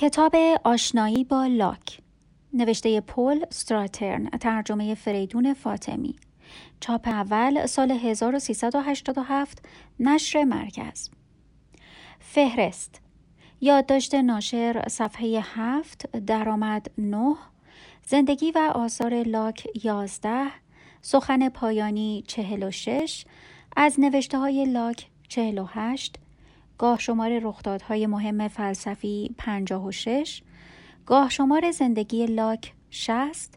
کتاب آشنایی با لاک. نوشته پل ستراترن. ترجمه فریدون فاطمی. چاپ اول سال 1387 نشر مرکز. فهرست. یادداشت ناشر صفحه هفت. درآمد 9 زندگی و آثار لاک 11 سخن پایانی 46 از نوشته های لاک 48 گاه شمار رخدادهای مهم فلسفی 56 گاه شمار زندگی لاک 60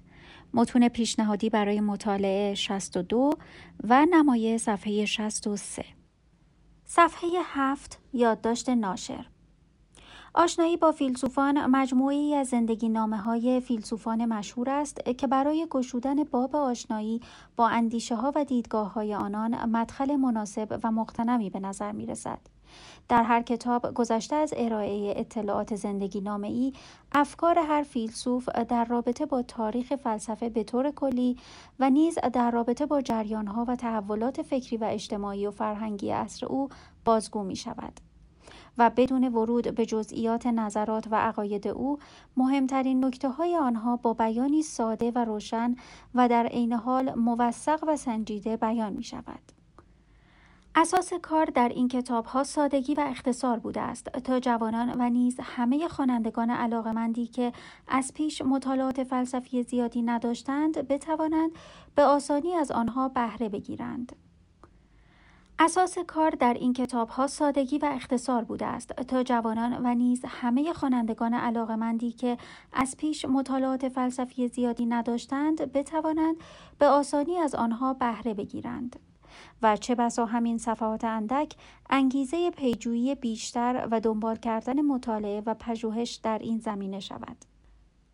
متون پیشنهادی برای مطالعه 62 و نمایه صفحه 63 صفحه 7 یادداشت ناشر آشنایی با فیلسوفان مجموعی از زندگی نامه های فیلسوفان مشهور است که برای گشودن باب آشنایی با اندیشه ها و دیدگاه های آنان مدخل مناسب و مقتنمی به نظر می رسد. در هر کتاب گذشته از ارائه اطلاعات زندگی نامه ای افکار هر فیلسوف در رابطه با تاریخ فلسفه به طور کلی و نیز در رابطه با جریانها و تحولات فکری و اجتماعی و فرهنگی عصر او بازگو می شود. و بدون ورود به جزئیات نظرات و عقاید او مهمترین نکته های آنها با بیانی ساده و روشن و در عین حال موثق و سنجیده بیان می شود. اساس کار در این کتاب ها سادگی و اختصار بوده است تا جوانان و نیز همه خوانندگان علاقمندی که از پیش مطالعات فلسفی زیادی نداشتند بتوانند به آسانی از آنها بهره بگیرند. اساس کار در این کتاب ها سادگی و اختصار بوده است تا جوانان و نیز همه خوانندگان علاقمندی که از پیش مطالعات فلسفی زیادی نداشتند بتوانند به آسانی از آنها بهره بگیرند. و چه بسا همین صفحات اندک انگیزه پیجویی بیشتر و دنبال کردن مطالعه و پژوهش در این زمینه شود.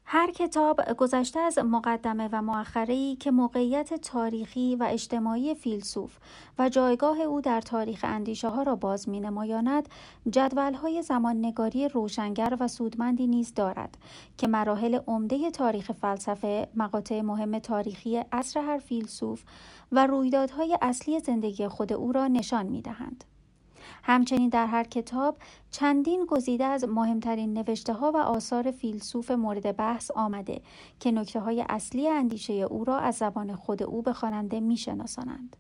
هر کتاب گذشته از مقدمه و مؤخره که موقعیت تاریخی و اجتماعی فیلسوف و جایگاه او در تاریخ اندیشه ها را باز می نمایاند جدول های زمان نگاری روشنگر و سودمندی نیز دارد که مراحل عمده تاریخ فلسفه مقاطع مهم تاریخی اصر هر فیلسوف و رویدادهای اصلی زندگی خود او را نشان می دهند. همچنین در هر کتاب چندین گزیده از مهمترین نوشته ها و آثار فیلسوف مورد بحث آمده که نکته های اصلی اندیشه او را از زبان خود او به خواننده میشناسانند.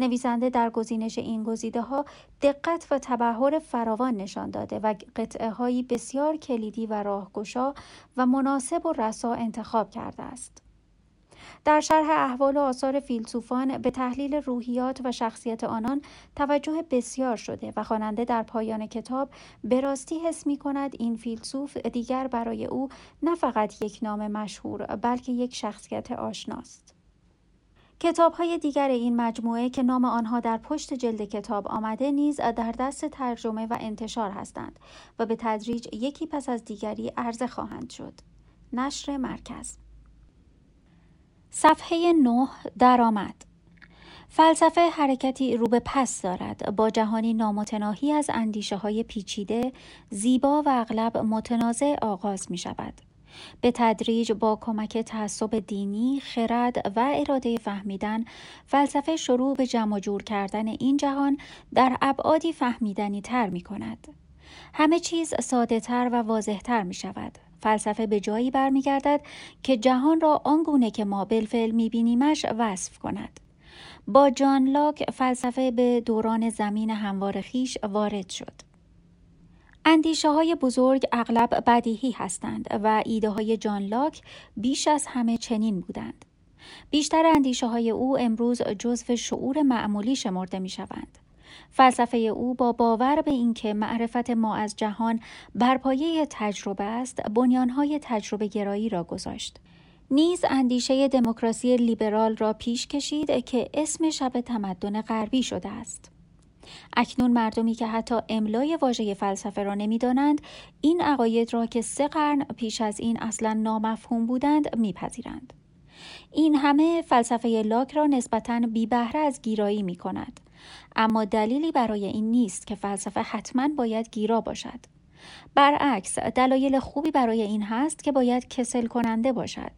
نویسنده در گزینش این گزیده ها دقت و تبهر فراوان نشان داده و قطعه هایی بسیار کلیدی و راهگشا و مناسب و رسا انتخاب کرده است. در شرح احوال و آثار فیلسوفان به تحلیل روحیات و شخصیت آنان توجه بسیار شده و خواننده در پایان کتاب به راستی حس می کند این فیلسوف دیگر برای او نه فقط یک نام مشهور بلکه یک شخصیت آشناست. کتاب های دیگر این مجموعه که نام آنها در پشت جلد کتاب آمده نیز در دست ترجمه و انتشار هستند و به تدریج یکی پس از دیگری عرضه خواهند شد. نشر مرکز صفحه 9 درآمد فلسفه حرکتی رو به پس دارد با جهانی نامتناهی از اندیشه های پیچیده زیبا و اغلب متنازع آغاز می شود به تدریج با کمک تعصب دینی، خرد و اراده فهمیدن، فلسفه شروع به جمع جور کردن این جهان در ابعادی فهمیدنی تر می کند. همه چیز ساده تر و واضح تر می شود. فلسفه به جایی برمیگردد که جهان را آنگونه که ما بالفعل میبینیمش وصف کند. با جان لاک فلسفه به دوران زمین هموار خیش وارد شد. اندیشه های بزرگ اغلب بدیهی هستند و ایده های جان لاک بیش از همه چنین بودند. بیشتر اندیشه های او امروز جزو شعور معمولی شمرده می شوند. فلسفه او با باور به اینکه معرفت ما از جهان بر پایه تجربه است بنیانهای تجربه گرایی را گذاشت. نیز اندیشه دموکراسی لیبرال را پیش کشید که اسم شب تمدن غربی شده است. اکنون مردمی که حتی املای واژه فلسفه را نمی‌دانند این عقاید را که سه قرن پیش از این اصلا نامفهوم بودند میپذیرند. این همه فلسفه لاک را نسبتا بی بهره از گیرایی می کند. اما دلیلی برای این نیست که فلسفه حتما باید گیرا باشد. برعکس دلایل خوبی برای این هست که باید کسل کننده باشد.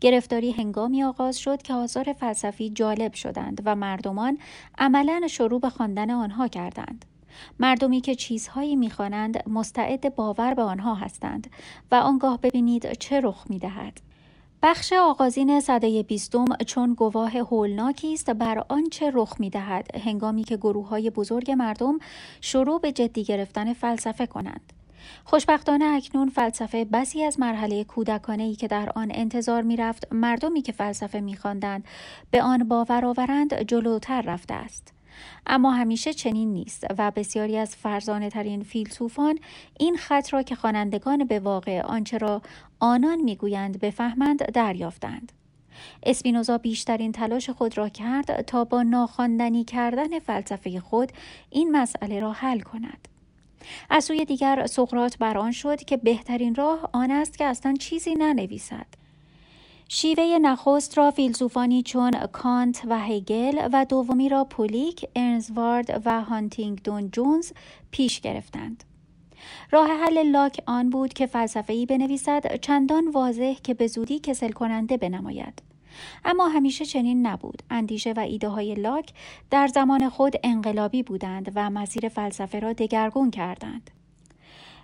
گرفتاری هنگامی آغاز شد که آثار فلسفی جالب شدند و مردمان عملا شروع به خواندن آنها کردند. مردمی که چیزهایی می‌خوانند مستعد باور به آنها هستند و آنگاه ببینید چه رخ می‌دهد بخش آغازین صده بیستم چون گواه هولناکی است بر آنچه رخ می‌دهد هنگامی که گروه های بزرگ مردم شروع به جدی گرفتن فلسفه کنند. خوشبختانه اکنون فلسفه بسی از مرحله کودکانه ای که در آن انتظار می‌رفت مردمی که فلسفه میخواندند به آن باور آورند جلوتر رفته است. اما همیشه چنین نیست و بسیاری از فرزانه ترین فیلسوفان این خط را که خوانندگان به واقع آنچه را آنان می‌گویند بفهمند دریافتند. اسپینوزا بیشترین تلاش خود را کرد تا با ناخواندنی کردن فلسفه خود این مسئله را حل کند. از سوی دیگر سقرات بر آن شد که بهترین راه آن است که اصلا چیزی ننویسد. شیوه نخست را فیلسوفانی چون کانت و هگل و دومی را پولیک، ارنزوارد و هانتینگدون جونز پیش گرفتند. راه حل لاک آن بود که فلسفه‌ای بنویسد چندان واضح که به زودی کسل کننده بنماید. اما همیشه چنین نبود. اندیشه و ایده های لاک در زمان خود انقلابی بودند و مسیر فلسفه را دگرگون کردند.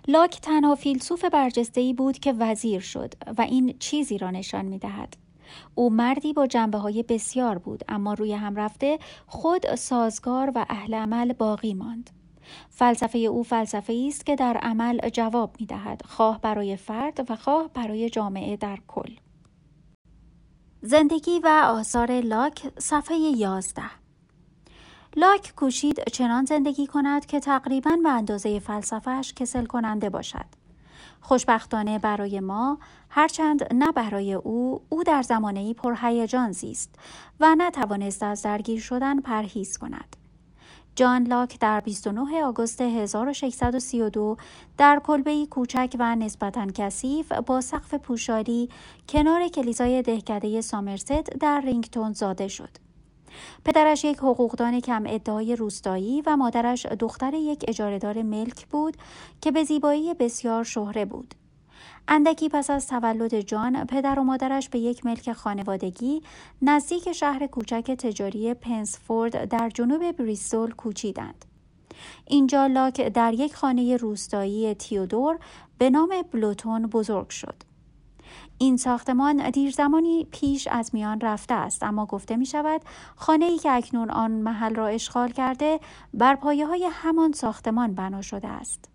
لاک تنها فیلسوف برجسته بود که وزیر شد و این چیزی را نشان می دهد. او مردی با جنبه های بسیار بود اما روی هم رفته خود سازگار و اهل عمل باقی ماند. فلسفه او فلسفه است که در عمل جواب می دهد خواه برای فرد و خواه برای جامعه در کل. زندگی و آثار لاک صفحه 11 لاک کوشید چنان زندگی کند که تقریبا به اندازه فلسفهش کسل کننده باشد. خوشبختانه برای ما هرچند نه برای او او در زمانه پرهیجان زیست و نتوانست از درگیر شدن پرهیز کند. جان لاک در 29 آگوست 1632 در کلبه کوچک و نسبتا کثیف با سقف پوشالی کنار کلیسای دهکده سامرست در رینگتون زاده شد. پدرش یک حقوقدان کم ادعای روستایی و مادرش دختر یک اجارهدار ملک بود که به زیبایی بسیار شهره بود. اندکی پس از تولد جان پدر و مادرش به یک ملک خانوادگی نزدیک شهر کوچک تجاری پنسفورد در جنوب بریستول کوچیدند. اینجا لاک در یک خانه روستایی تیودور به نام بلوتون بزرگ شد. این ساختمان دیر زمانی پیش از میان رفته است اما گفته می شود خانه ای که اکنون آن محل را اشغال کرده بر پایه های همان ساختمان بنا شده است.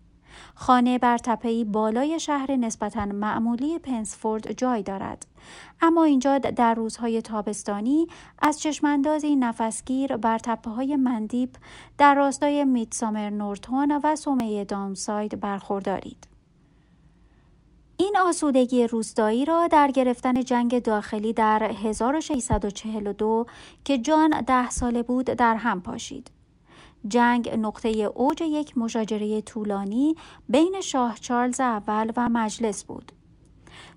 خانه بر تپهی بالای شهر نسبتا معمولی پنسفورد جای دارد اما اینجا در روزهای تابستانی از چشماندازی نفسگیر بر تپه های مندیب در راستای میدسامر نورتون و سومه دامساید برخوردارید. این آسودگی روستایی را در گرفتن جنگ داخلی در 1642 که جان ده ساله بود در هم پاشید. جنگ نقطه اوج یک مشاجره طولانی بین شاه چارلز اول و مجلس بود.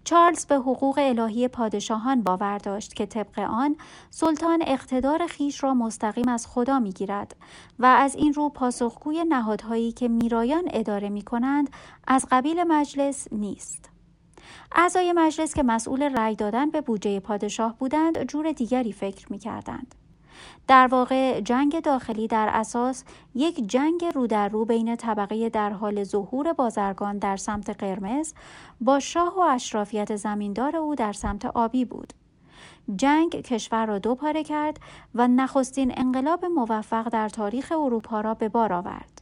چارلز به حقوق الهی پادشاهان باور داشت که طبق آن سلطان اقتدار خیش را مستقیم از خدا می گیرد و از این رو پاسخگوی نهادهایی که میرایان اداره می کنند از قبیل مجلس نیست. اعضای مجلس که مسئول رأی دادن به بودجه پادشاه بودند جور دیگری فکر می کردند. در واقع جنگ داخلی در اساس یک جنگ رو در رو بین طبقه در حال ظهور بازرگان در سمت قرمز با شاه و اشرافیت زمیندار او در سمت آبی بود. جنگ کشور را دو پاره کرد و نخستین انقلاب موفق در تاریخ اروپا را به بار آورد.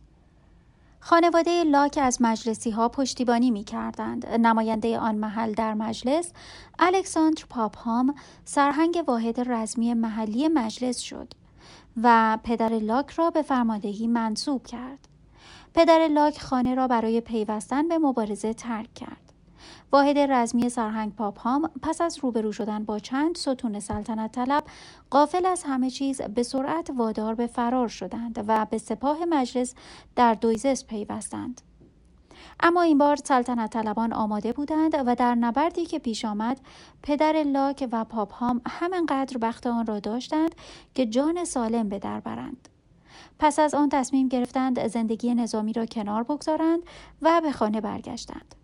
خانواده لاک از مجلسی ها پشتیبانی می کردند. نماینده آن محل در مجلس الکساندر پاپهام سرهنگ واحد رزمی محلی مجلس شد و پدر لاک را به فرماندهی منصوب کرد. پدر لاک خانه را برای پیوستن به مبارزه ترک کرد. واحد رزمی سرهنگ پاپهام پس از روبرو شدن با چند ستون سلطنت طلب قافل از همه چیز به سرعت وادار به فرار شدند و به سپاه مجلس در دویزس پیوستند. اما این بار سلطنت طلبان آماده بودند و در نبردی که پیش آمد پدر لاک و پاپهام همانقدر بخت آن را داشتند که جان سالم به در برند. پس از آن تصمیم گرفتند زندگی نظامی را کنار بگذارند و به خانه برگشتند.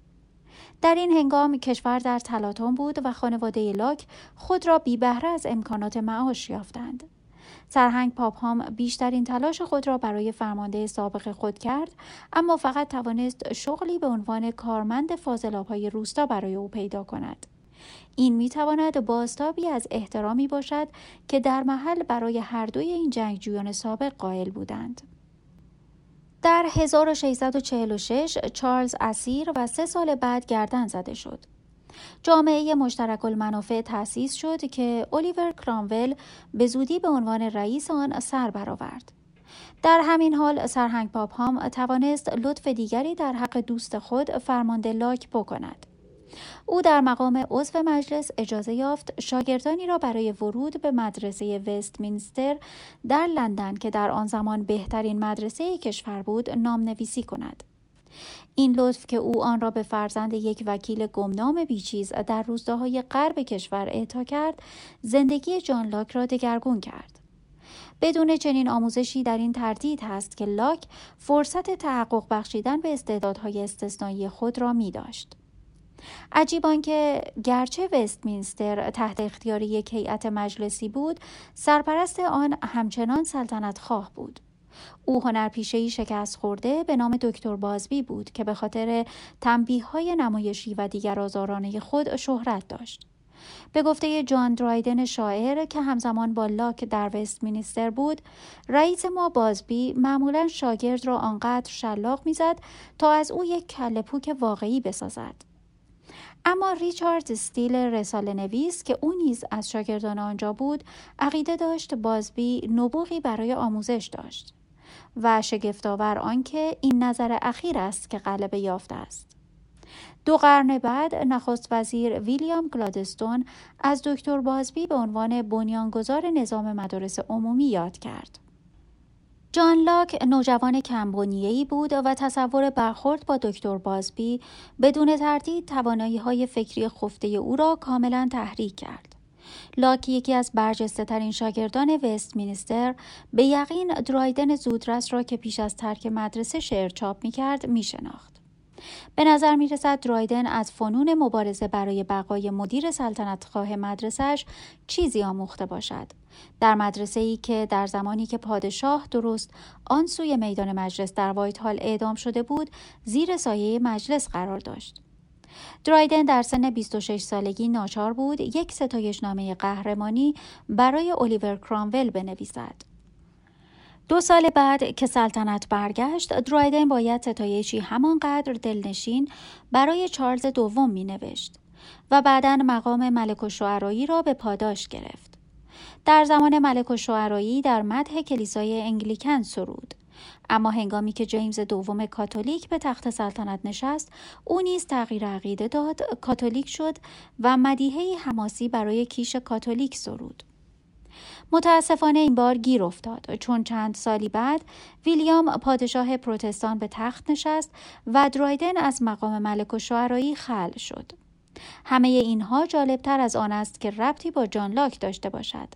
در این هنگام کشور در تلاطم بود و خانواده لاک خود را بی بهره از امکانات معاش یافتند. سرهنگ پاپهام بیشترین تلاش خود را برای فرمانده سابق خود کرد اما فقط توانست شغلی به عنوان کارمند فاضلابهای روستا برای او پیدا کند این می تواند بازتابی از احترامی باشد که در محل برای هر دوی این جنگجویان سابق قائل بودند. در 1646 چارلز اسیر و سه سال بعد گردن زده شد. جامعه مشترک المنافع تأسیس شد که الیور کرامول به زودی به عنوان رئیس آن سر برآورد. در همین حال سرهنگ پاپهام توانست لطف دیگری در حق دوست خود فرمانده لاک بکند. او در مقام عضو مجلس اجازه یافت شاگردانی را برای ورود به مدرسه وستمینستر در لندن که در آن زمان بهترین مدرسه کشور بود نام نویسی کند. این لطف که او آن را به فرزند یک وکیل گمنام بیچیز در روستاهای غرب کشور اعطا کرد زندگی جان لاک را دگرگون کرد بدون چنین آموزشی در این تردید هست که لاک فرصت تحقق بخشیدن به استعدادهای استثنایی خود را می داشت. عجیب که گرچه وستمینستر تحت اختیار یک هیئت مجلسی بود سرپرست آن همچنان سلطنت خواه بود او هنرپیشهای شکست خورده به نام دکتر بازبی بود که به خاطر تنبیه های نمایشی و دیگر آزارانه خود شهرت داشت. به گفته جان درایدن شاعر که همزمان با لاک در وست مینیستر بود رئیس ما بازبی معمولا شاگرد را آنقدر شلاق می‌زد تا از او یک کله پوک واقعی بسازد اما ریچارد استیل رساله نویس که او نیز از شاگردان آنجا بود عقیده داشت بازبی نبوغی برای آموزش داشت و شگفتآور آنکه این نظر اخیر است که غلبه یافته است. دو قرن بعد نخست وزیر ویلیام گلادستون از دکتر بازبی به عنوان بنیانگذار نظام مدارس عمومی یاد کرد. جان لاک نوجوان کمبونیه‌ای بود و تصور برخورد با دکتر بازبی بدون تردید توانایی های فکری خفته او را کاملا تحریک کرد. لاک یکی از برجسته ترین شاگردان وست مینستر به یقین درایدن زودرس را که پیش از ترک مدرسه شعر چاپ می کرد می شناخت. به نظر می رسد درایدن از فنون مبارزه برای بقای مدیر سلطنت خواه مدرسهش چیزی آموخته باشد. در مدرسه ای که در زمانی که پادشاه درست آن سوی میدان مجلس در وایت هال اعدام شده بود زیر سایه مجلس قرار داشت. درایدن در سن 26 سالگی ناچار بود یک ستایش نامه قهرمانی برای الیور کرامول بنویسد. دو سال بعد که سلطنت برگشت درایدن باید ستایشی همانقدر دلنشین برای چارلز دوم می نوشت و بعدا مقام ملک و را به پاداش گرفت. در زمان ملک و شعرایی در مدح کلیسای انگلیکن سرود. اما هنگامی که جیمز دوم کاتولیک به تخت سلطنت نشست او نیز تغییر عقیده داد کاتولیک شد و مدیحه حماسی برای کیش کاتولیک سرود. متاسفانه این بار گیر افتاد چون چند سالی بعد ویلیام پادشاه پروتستان به تخت نشست و درایدن از مقام ملک و شعرایی خل شد. همه اینها جالبتر از آن است که ربطی با جان لاک داشته باشد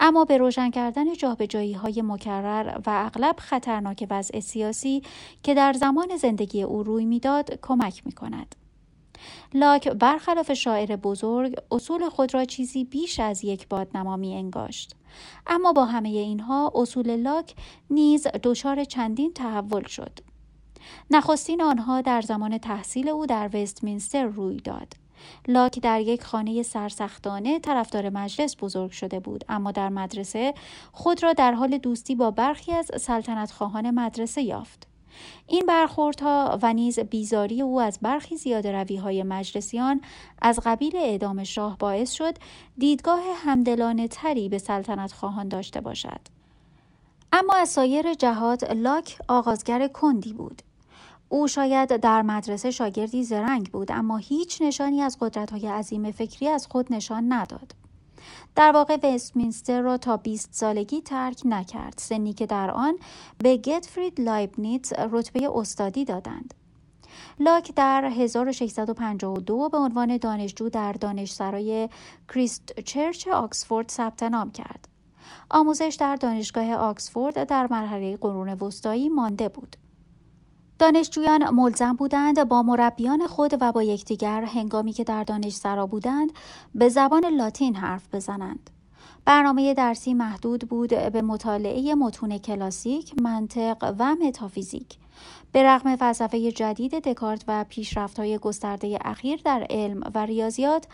اما به روشن کردن جابجایی های مکرر و اغلب خطرناک وضع سیاسی که در زمان زندگی او روی می‌داد کمک می کند. لاک برخلاف شاعر بزرگ اصول خود را چیزی بیش از یک بادنما می انگاشت. اما با همه اینها اصول لاک نیز دچار چندین تحول شد. نخستین آنها در زمان تحصیل او در وستمینستر روی داد. لاک در یک خانه سرسختانه طرفدار مجلس بزرگ شده بود اما در مدرسه خود را در حال دوستی با برخی از سلطنت خواهان مدرسه یافت. این برخوردها و نیز بیزاری او از برخی زیاده روی های مجلسیان از قبیل اعدام شاه باعث شد دیدگاه همدلانه تری به سلطنت خواهان داشته باشد. اما از سایر جهات لاک آغازگر کندی بود. او شاید در مدرسه شاگردی زرنگ بود اما هیچ نشانی از قدرت‌های عظیم فکری از خود نشان نداد. در واقع وستمینستر را تا 20 سالگی ترک نکرد. سنی که در آن به گتفرید لایبنیتز رتبه استادی دادند. لاک در 1652 به عنوان دانشجو در دانشسرای کریست چرچ آکسفورد ثبت نام کرد. آموزش در دانشگاه آکسفورد در مرحله قرون وسطایی مانده بود. دانشجویان ملزم بودند با مربیان خود و با یکدیگر هنگامی که در دانشسرا بودند به زبان لاتین حرف بزنند. برنامه درسی محدود بود به مطالعه متون کلاسیک، منطق و متافیزیک. به رغم فلسفه جدید دکارت و پیشرفت‌های گسترده اخیر در علم و ریاضیات،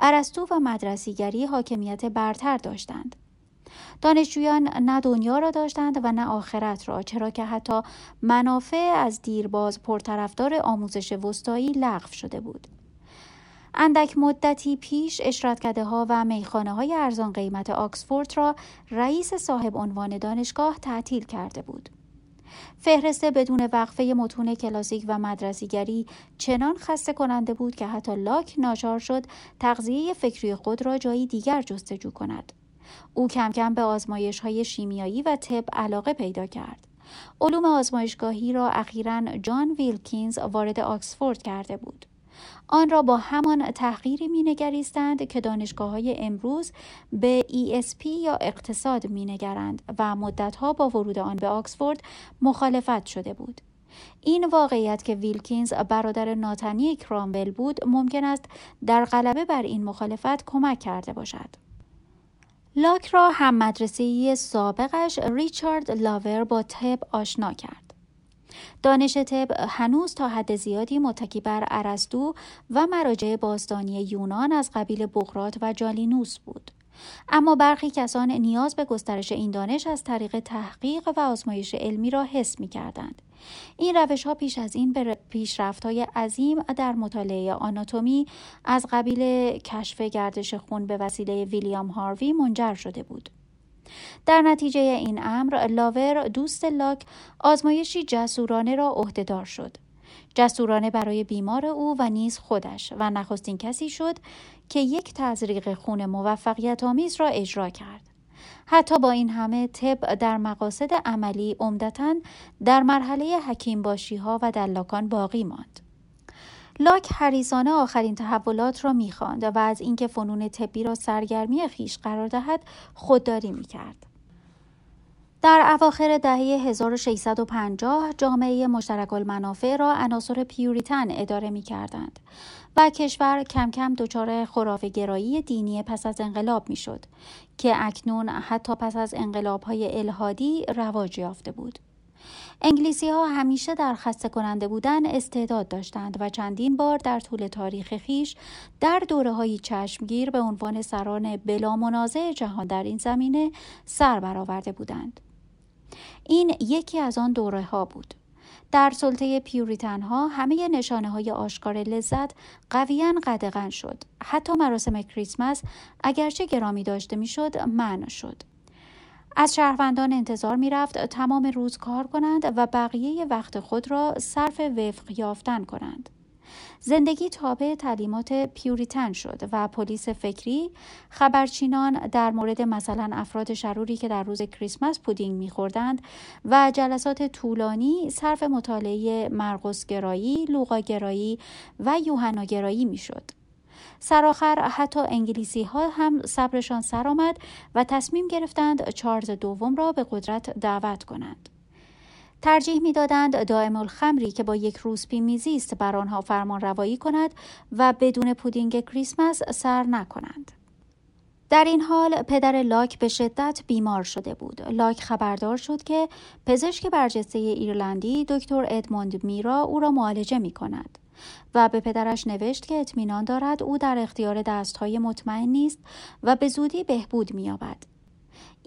ارسطو و مدرسیگری حاکمیت برتر داشتند. دانشجویان نه دنیا را داشتند و نه آخرت را چرا که حتی منافع از دیرباز پرطرفدار آموزش وسطایی لغو شده بود اندک مدتی پیش اشراتکده ها و میخانه های ارزان قیمت آکسفورد را رئیس صاحب عنوان دانشگاه تعطیل کرده بود. فهرست بدون وقفه متون کلاسیک و مدرسیگری چنان خسته کننده بود که حتی لاک ناچار شد تغذیه فکری خود را جایی دیگر جستجو کند. او کم کم به آزمایش های شیمیایی و طب علاقه پیدا کرد. علوم آزمایشگاهی را اخیرا جان ویلکینز وارد آکسفورد کرده بود. آن را با همان تحقیری مینگریستند که دانشگاه های امروز به ESP یا اقتصاد مینگرند و مدتها با ورود آن به آکسفورد مخالفت شده بود. این واقعیت که ویلکینز برادر ناتنی کرامبل بود ممکن است در غلبه بر این مخالفت کمک کرده باشد. لاک را هم مدرسه سابقش ریچارد لاور با تب آشنا کرد. دانش طب هنوز تا حد زیادی متکی بر ارسطو و مراجع باستانی یونان از قبیل بغرات و جالینوس بود. اما برخی کسان نیاز به گسترش این دانش از طریق تحقیق و آزمایش علمی را حس می کردند. این روش ها پیش از این به پیشرفت های عظیم در مطالعه آناتومی از قبیل کشف گردش خون به وسیله ویلیام هاروی منجر شده بود. در نتیجه این امر لاور دوست لاک آزمایشی جسورانه را عهدهدار شد جسورانه برای بیمار او و نیز خودش و نخستین کسی شد که یک تزریق خون موفقیت آمیز را اجرا کرد حتی با این همه طب در مقاصد عملی عمدتا در مرحله حکیم باشی ها و دلاکان باقی ماند. لاک حریصانه آخرین تحولات را می‌خواند و از اینکه فنون طبی را سرگرمی خیش قرار دهد خودداری می‌کرد. در اواخر دهه 1650 جامعه مشترک المنافع را عناصر پیوریتن اداره می کردند و کشور کم کم دچار خرافه گرایی دینی پس از انقلاب می شد که اکنون حتی پس از انقلاب های الهادی رواج یافته بود. انگلیسی ها همیشه در خسته کننده بودن استعداد داشتند و چندین بار در طول تاریخ خیش در دوره های چشمگیر به عنوان سران بلا منازع جهان در این زمینه سر برآورده بودند. این یکی از آن دوره ها بود. در سلطه پیوریتن ها همه نشانه های آشکار لذت قویا قدغن شد. حتی مراسم کریسمس اگرچه گرامی داشته می‌شد منع شد. از شهروندان انتظار می رفت تمام روز کار کنند و بقیه وقت خود را صرف وفق یافتن کنند. زندگی تابع تعلیمات پیوریتن شد و پلیس فکری خبرچینان در مورد مثلا افراد شروری که در روز کریسمس پودینگ میخوردند و جلسات طولانی صرف مطالعه مرقسگرایی، لوقاگرایی و یوحناگرایی می‌شد. سرآخر حتی انگلیسی ها هم صبرشان سر آمد و تصمیم گرفتند چارلز دوم را به قدرت دعوت کنند. ترجیح می‌دادند دائم الخمری که با یک روسپی میزیست بر آنها فرمان روایی کند و بدون پودینگ کریسمس سر نکنند. در این حال پدر لاک به شدت بیمار شده بود. لاک خبردار شد که پزشک برجسته ایرلندی دکتر ادموند میرا او را معالجه می کند. و به پدرش نوشت که اطمینان دارد او در اختیار دستهای مطمئن نیست و به زودی بهبود مییابد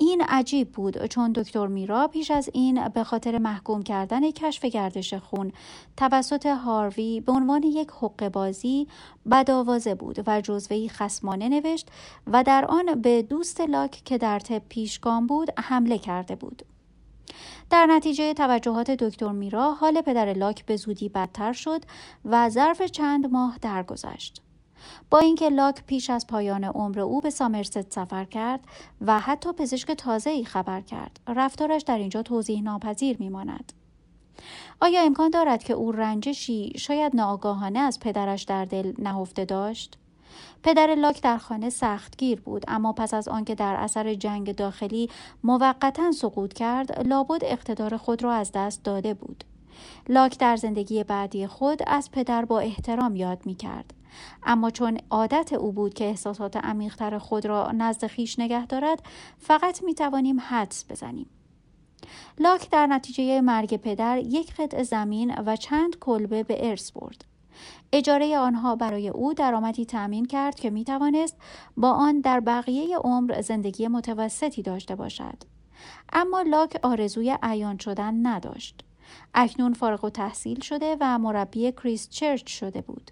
این عجیب بود چون دکتر میرا پیش از این به خاطر محکوم کردن کشف گردش خون توسط هاروی به عنوان یک حق بازی بدآوازه بود و جزوهی خسمانه نوشت و در آن به دوست لاک که در طب پیشگام بود حمله کرده بود. در نتیجه توجهات دکتر میرا حال پدر لاک به زودی بدتر شد و ظرف چند ماه درگذشت. با اینکه لاک پیش از پایان عمر او به سامرست سفر کرد و حتی پزشک تازه ای خبر کرد. رفتارش در اینجا توضیح ناپذیر میماند. آیا امکان دارد که او رنجشی شاید ناآگاهانه از پدرش در دل نهفته داشت؟ پدر لاک در خانه سختگیر بود اما پس از آنکه در اثر جنگ داخلی موقتا سقوط کرد لابد اقتدار خود را از دست داده بود. لاک در زندگی بعدی خود از پدر با احترام یاد می کرد. اما چون عادت او بود که احساسات عمیقتر خود را نزد خیش نگه دارد فقط می توانیم حدس بزنیم. لاک در نتیجه مرگ پدر یک قطع زمین و چند کلبه به ارث برد. اجاره آنها برای او درآمدی تأمین کرد که می توانست با آن در بقیه عمر زندگی متوسطی داشته باشد. اما لاک آرزوی عیان شدن نداشت. اکنون فارغ و تحصیل شده و مربی کریست چرچ شده بود.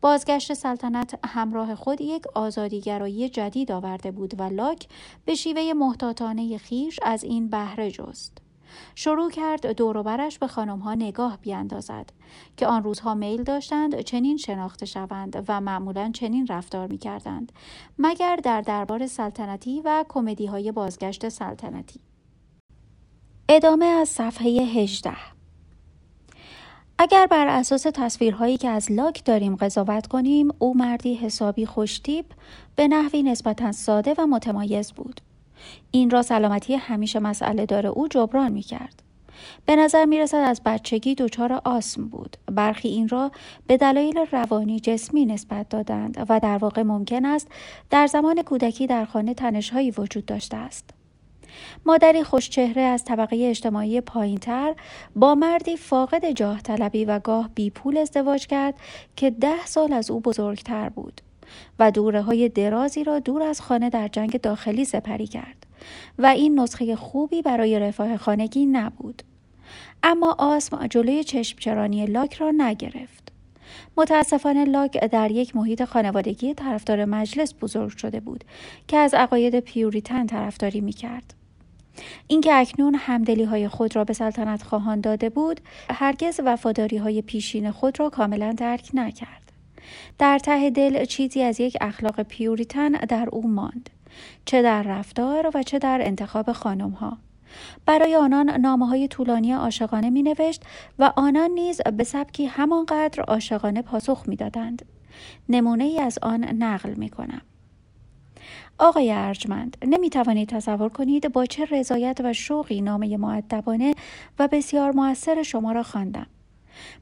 بازگشت سلطنت همراه خود یک آزادیگرایی جدید آورده بود و لاک به شیوه محتاطانه خیش از این بهره جست. شروع کرد دوروبرش به خانمها نگاه بیاندازد که آن روزها میل داشتند چنین شناخته شوند و معمولا چنین رفتار می کردند مگر در دربار سلطنتی و کمدی های بازگشت سلطنتی ادامه از صفحه 18 اگر بر اساس تصویرهایی که از لاک داریم قضاوت کنیم او مردی حسابی خوشتیب به نحوی نسبتا ساده و متمایز بود این را سلامتی همیشه مسئله داره او جبران می کرد. به نظر می رسد از بچگی دچار آسم بود. برخی این را به دلایل روانی جسمی نسبت دادند و در واقع ممکن است در زمان کودکی در خانه تنشهایی وجود داشته است. مادری خوشچهره از طبقه اجتماعی پایینتر با مردی فاقد جاه طلبی و گاه بی پول ازدواج کرد که ده سال از او بزرگتر بود. و دوره های درازی را دور از خانه در جنگ داخلی سپری کرد و این نسخه خوبی برای رفاه خانگی نبود. اما آسم جلوی چشمچرانی لاک را نگرفت. متاسفانه لاک در یک محیط خانوادگی طرفدار مجلس بزرگ شده بود که از عقاید پیوریتن طرفداری می کرد. اینکه اکنون همدلی های خود را به سلطنت خواهان داده بود هرگز وفاداری های پیشین خود را کاملا درک نکرد. در ته دل چیزی از یک اخلاق پیوریتن در او ماند چه در رفتار و چه در انتخاب خانم ها. برای آنان نامه های طولانی عاشقانه می نوشت و آنان نیز به سبکی همانقدر عاشقانه پاسخ می دادند. نمونه ای از آن نقل می کنم. آقای ارجمند نمی توانید تصور کنید با چه رضایت و شوقی نامه معدبانه و بسیار موثر شما را خواندم.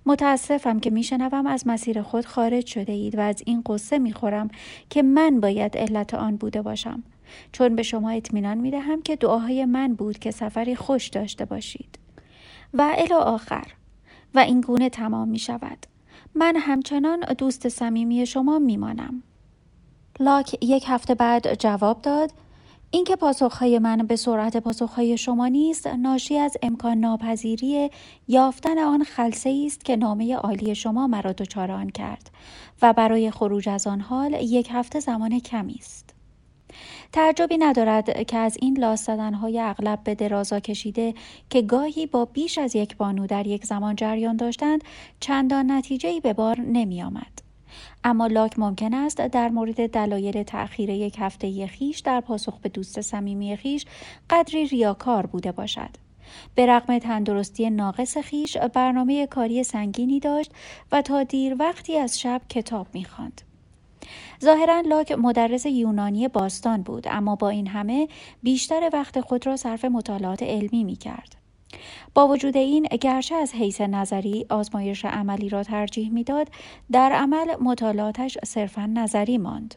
متاسفم که میشنوم از مسیر خود خارج شده اید و از این قصه می‌خورم که من باید علت آن بوده باشم. چون به شما اطمینان می‌دهم که دعاهای من بود که سفری خوش داشته باشید. و الی آخر و این گونه تمام می شود من همچنان دوست صمیمی شما میمانم. لاک یک هفته بعد جواب داد اینکه پاسخهای من به سرعت پاسخهای شما نیست ناشی از امکان ناپذیری یافتن آن خلصه است که نامه عالی شما مرا دچار آن کرد و برای خروج از آن حال یک هفته زمان کمی است تعجبی ندارد که از این لاس های اغلب به درازا کشیده که گاهی با بیش از یک بانو در یک زمان جریان داشتند چندان نتیجه به بار نمی آمد. اما لاک ممکن است در مورد دلایل تأخیر یک هفته خیش در پاسخ به دوست صمیمی خیش قدری ریاکار بوده باشد. به رغم تندرستی ناقص خیش برنامه کاری سنگینی داشت و تا دیر وقتی از شب کتاب می‌خواند. ظاهرا لاک مدرس یونانی باستان بود اما با این همه بیشتر وقت خود را صرف مطالعات علمی می کرد. با وجود این گرچه از حیث نظری آزمایش عملی را ترجیح می‌داد در عمل مطالعاتش صرفا نظری ماند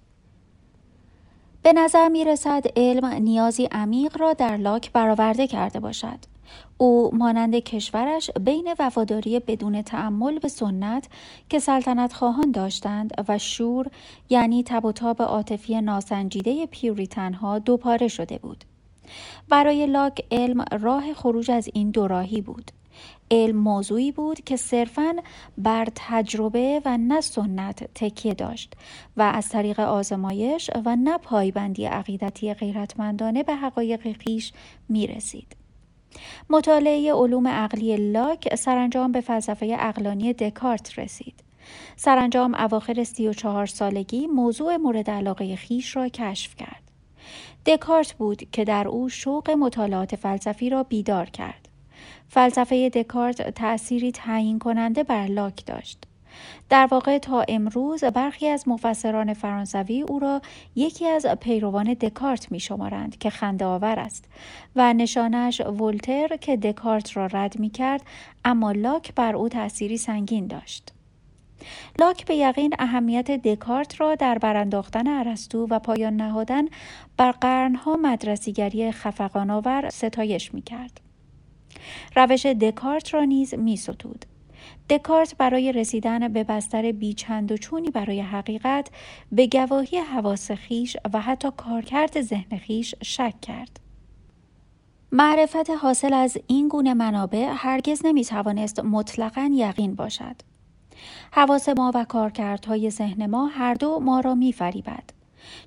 به نظر می رسد علم نیازی عمیق را در لاک برآورده کرده باشد. او مانند کشورش بین وفاداری بدون تعمل به سنت که سلطنت خواهان داشتند و شور یعنی تب و تاب عاطفی ناسنجیده پیوریتنها دوپاره شده بود. برای لاک علم راه خروج از این دوراهی بود علم موضوعی بود که صرفا بر تجربه و نه سنت تکیه داشت و از طریق آزمایش و نه پایبندی عقیدتی غیرتمندانه به حقایق خیش می رسید. مطالعه علوم عقلی لاک سرانجام به فلسفه اقلانی دکارت رسید. سرانجام اواخر سی و چهار سالگی موضوع مورد علاقه خیش را کشف کرد. دکارت بود که در او شوق مطالعات فلسفی را بیدار کرد. فلسفه دکارت تأثیری تعیین کننده بر لاک داشت. در واقع تا امروز برخی از مفسران فرانسوی او را یکی از پیروان دکارت می شمارند که خنده آور است و نشانش ولتر که دکارت را رد می کرد اما لاک بر او تأثیری سنگین داشت. لاک به یقین اهمیت دکارت را در برانداختن ارسطو و پایان نهادن بر قرنها مدرسیگری خفقانآور ستایش می کرد. روش دکارت را نیز می ستود. دکارت برای رسیدن به بستر بیچند و چونی برای حقیقت به گواهی حواس خیش و حتی کارکرد ذهن خیش شک کرد. معرفت حاصل از این گونه منابع هرگز نمی توانست مطلقا یقین باشد. حواس ما و کارکردهای ذهن ما هر دو ما را می فریبد.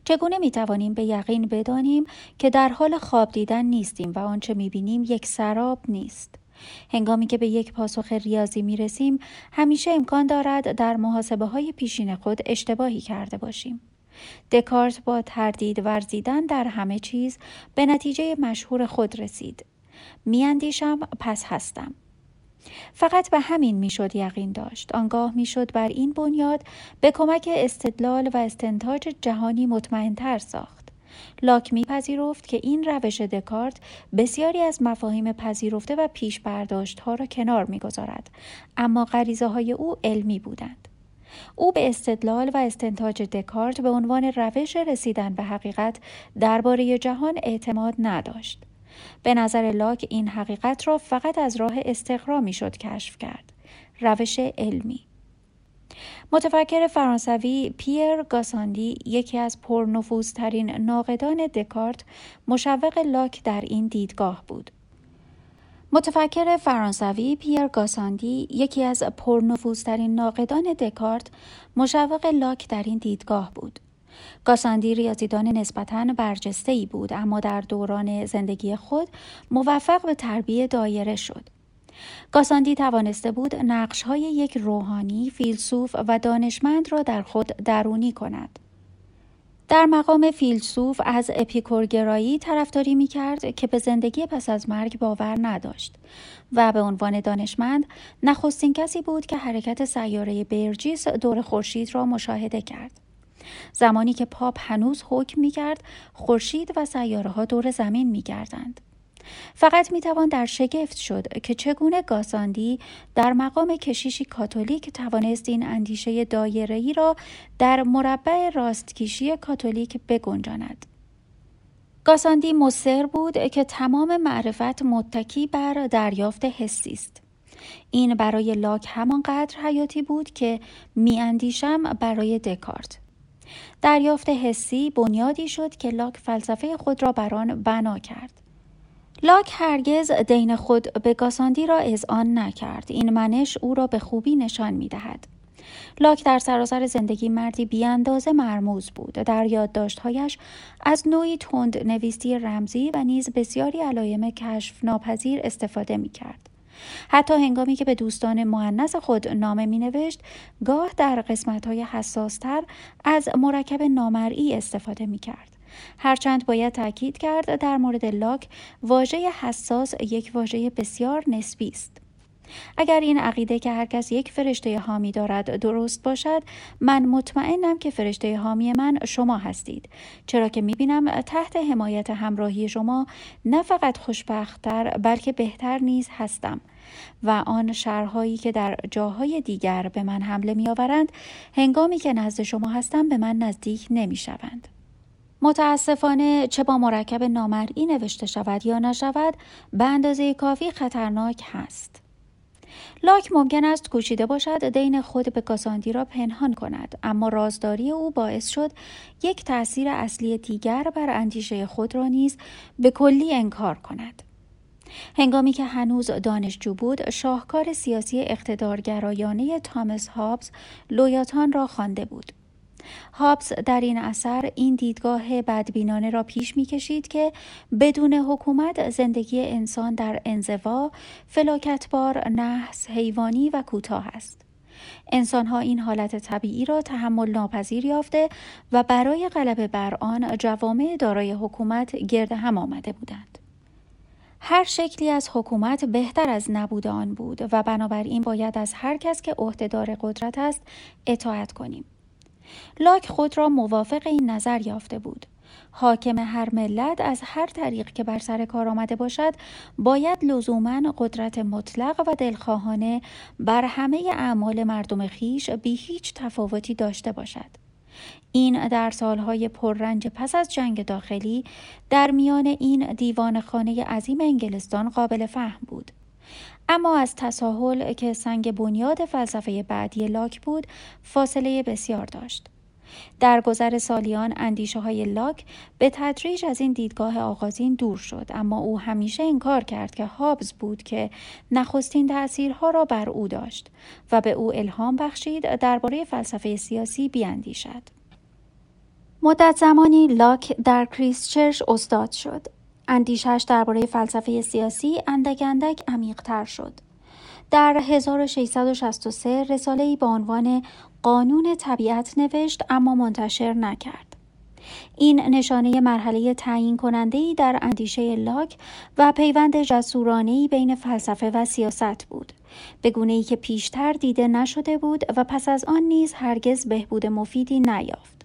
چگونه می توانیم به یقین بدانیم که در حال خواب دیدن نیستیم و آنچه می بینیم یک سراب نیست؟ هنگامی که به یک پاسخ ریاضی می رسیم همیشه امکان دارد در محاسبه های پیشین خود اشتباهی کرده باشیم. دکارت با تردید ورزیدن در همه چیز به نتیجه مشهور خود رسید. میاندیشم پس هستم. فقط به همین می‌شد یقین داشت. آنگاه می‌شد بر این بنیاد به کمک استدلال و استنتاج جهانی مطمئنتر ساخت. لاک میپذیرفت که این روش دکارت بسیاری از مفاهیم پذیرفته و پیش برداشت ها را کنار می‌گذارد اما غریزه های او علمی بودند. او به استدلال و استنتاج دکارت به عنوان روش رسیدن به حقیقت درباره جهان اعتماد نداشت. به نظر لاک این حقیقت را فقط از راه استقرا می‌شد کشف کرد. روش علمی. متفکر فرانسوی پیر گاساندی یکی از پرنفوذترین ناقدان دکارت مشوق لاک در این دیدگاه بود. متفکر فرانسوی پیر گاساندی یکی از پرنفوذترین ناقدان دکارت مشوق لاک در این دیدگاه بود. گاساندی ریاضیدان نسبتا برجسته ای بود اما در دوران زندگی خود موفق به تربیه دایره شد. گاساندی توانسته بود نقش های یک روحانی، فیلسوف و دانشمند را در خود درونی کند. در مقام فیلسوف از اپیکورگرایی طرفداری می کرد که به زندگی پس از مرگ باور نداشت و به عنوان دانشمند نخستین کسی بود که حرکت سیاره برجیس دور خورشید را مشاهده کرد. زمانی که پاپ هنوز حکم می کرد خورشید و سیاره ها دور زمین می گردند. فقط می توان در شگفت شد که چگونه گاساندی در مقام کشیشی کاتولیک توانست این اندیشه ای را در مربع راستکیشی کاتولیک بگنجاند. گاساندی مصر بود که تمام معرفت متکی بر دریافت حسی است. این برای لاک همانقدر حیاتی بود که میاندیشم برای دکارت. دریافت حسی بنیادی شد که لاک فلسفه خود را بر آن بنا کرد لاک هرگز دین خود به گاساندی را آن نکرد این منش او را به خوبی نشان می دهد. لاک در سراسر زندگی مردی بیاندازه مرموز بود در یادداشتهایش از نوعی تند نویسی رمزی و نیز بسیاری علایم کشف ناپذیر استفاده می کرد. حتی هنگامی که به دوستان معنس خود نامه می نوشت گاه در قسمت های حساستر از مرکب نامرئی استفاده می کرد. هرچند باید تاکید کرد در مورد لاک واژه حساس یک واژه بسیار نسبی است. اگر این عقیده که هر کس یک فرشته حامی دارد درست باشد من مطمئنم که فرشته حامی من شما هستید. چرا که می‌بینم تحت حمایت همراهی شما نه فقط خوشبختتر بلکه بهتر نیز هستم. و آن شهرهایی که در جاهای دیگر به من حمله میآورند هنگامی که نزد شما هستم به من نزدیک نمی‌شوند. متاسفانه چه با مرکب نامرئی نوشته شود یا نشود به اندازه کافی خطرناک هست. لاک ممکن است کوشیده باشد دین خود به کاساندی را پنهان کند. اما رازداری او باعث شد یک تاثیر اصلی دیگر بر اندیشه خود را نیز به کلی انکار کند. هنگامی که هنوز دانشجو بود شاهکار سیاسی اقتدارگرایانه تامس هابز لویاتان را خوانده بود. هابز در این اثر این دیدگاه بدبینانه را پیش می کشید که بدون حکومت زندگی انسان در انزوا فلاکتبار نحس حیوانی و کوتاه است. انسانها این حالت طبیعی را تحمل ناپذیر یافته و برای غلبه بر آن جوامع دارای حکومت گرد هم آمده بودند. هر شکلی از حکومت بهتر از نبود آن بود و بنابراین باید از هر کس که عهدهدار قدرت است اطاعت کنیم. لاک خود را موافق این نظر یافته بود حاکم هر ملت از هر طریق که بر سر کار آمده باشد باید لزوما قدرت مطلق و دلخواهانه بر همه اعمال مردم خیش بی هیچ تفاوتی داشته باشد این در سالهای پررنج پس از جنگ داخلی در میان این دیوان خانه عظیم انگلستان قابل فهم بود. اما از تساهل که سنگ بنیاد فلسفه بعدی لاک بود فاصله بسیار داشت. در گذر سالیان اندیشه های لاک به تدریج از این دیدگاه آغازین دور شد اما او همیشه انکار کرد که هابز بود که نخستین تأثیرها را بر او داشت و به او الهام بخشید درباره فلسفه سیاسی بیاندیشد. مدت زمانی لاک در کریستچرچ استاد شد. اندیشش درباره فلسفه سیاسی اندک اندک عمیقتر شد. در 1663 رساله با عنوان قانون طبیعت نوشت اما منتشر نکرد. این نشانه مرحله تعیین کننده ای در اندیشه لاک و پیوند جسورانه ای بین فلسفه و سیاست بود. به گونه ای که پیشتر دیده نشده بود و پس از آن نیز هرگز بهبود مفیدی نیافت.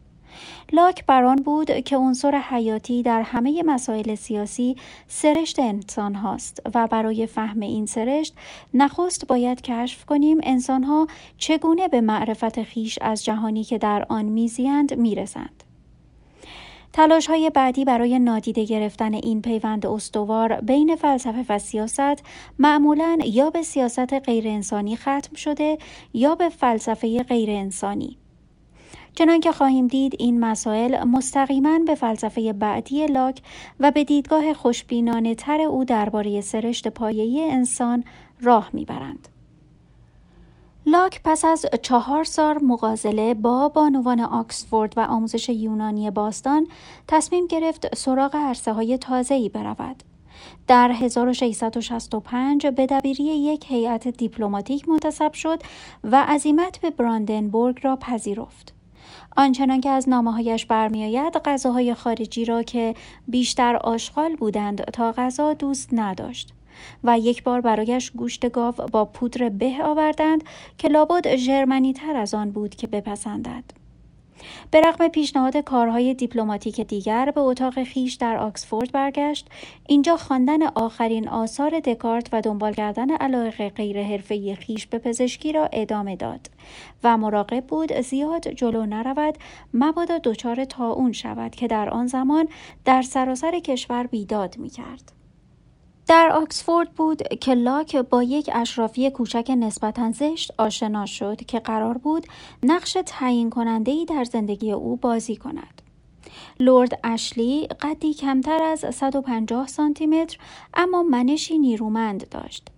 لاک بران بود که عنصر حیاتی در همه مسائل سیاسی سرشت انسان هاست و برای فهم این سرشت نخست باید کشف کنیم انسان ها چگونه به معرفت خیش از جهانی که در آن میزیند می‌رسند. تلاش های بعدی برای نادیده گرفتن این پیوند استوار بین فلسفه و سیاست معمولا یا به سیاست غیر انسانی ختم شده یا به فلسفه غیر انسانی. چنانکه خواهیم دید این مسائل مستقیما به فلسفه بعدی لاک و به دیدگاه خوشبینانه تر او درباره سرشت پایه‌ای انسان راه می‌برند. لاک پس از چهار سال مغازله با بانوان آکسفورد و آموزش یونانی باستان تصمیم گرفت سراغ عرصه های تازه‌ای برود. در 1665 به دبیری یک هیئت دیپلماتیک منتصب شد و عزیمت به براندنبورگ را پذیرفت. آنچنان که از نامههایش برمیآید غذاهای خارجی را که بیشتر آشغال بودند تا غذا دوست نداشت و یک بار برایش گوشت گاو با پودر به آوردند که لابد ژرمنی تر از آن بود که بپسندد. به رغم پیشنهاد کارهای دیپلماتیک دیگر به اتاق خیش در آکسفورد برگشت. اینجا خواندن آخرین آثار دکارت و دنبال کردن علایق غیر حرفه‌ای خیش به پزشکی را ادامه داد و مراقب بود زیاد جلو نرود مبادا دچار تاون شود که در آن زمان در سراسر کشور بیداد می‌کرد. در آکسفورد بود که لاک با یک اشرافی کوچک نسبتا زشت آشنا شد که قرار بود نقش تعیین کننده ای در زندگی او بازی کند. لورد اشلی قدی کمتر از 150 سانتی متر اما منشی نیرومند داشت.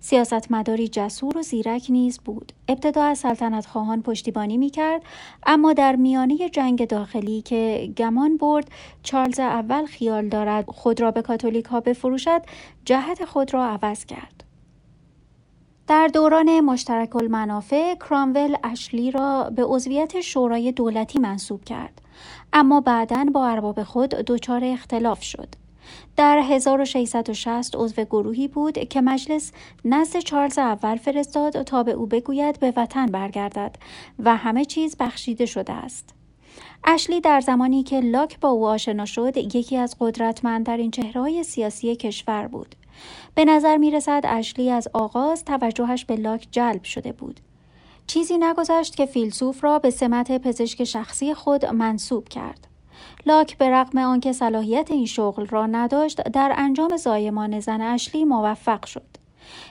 سیاستمداری جسور و زیرک نیز بود. ابتدا از سلطنت خواهان پشتیبانی می کرد اما در میانه جنگ داخلی که گمان برد چارلز اول خیال دارد خود را به کاتولیک ها بفروشد جهت خود را عوض کرد. در دوران مشترک المنافع کرامول اشلی را به عضویت شورای دولتی منصوب کرد اما بعدا با ارباب خود دچار اختلاف شد. در 1660 عضو گروهی بود که مجلس نزد چارلز اول فرستاد تا به او بگوید به وطن برگردد و همه چیز بخشیده شده است. اشلی در زمانی که لاک با او آشنا شد یکی از قدرتمندترین چهرههای سیاسی کشور بود. به نظر می رسد اشلی از آغاز توجهش به لاک جلب شده بود. چیزی نگذشت که فیلسوف را به سمت پزشک شخصی خود منصوب کرد. لاک به رغم آنکه صلاحیت این شغل را نداشت در انجام زایمان زن اشلی موفق شد.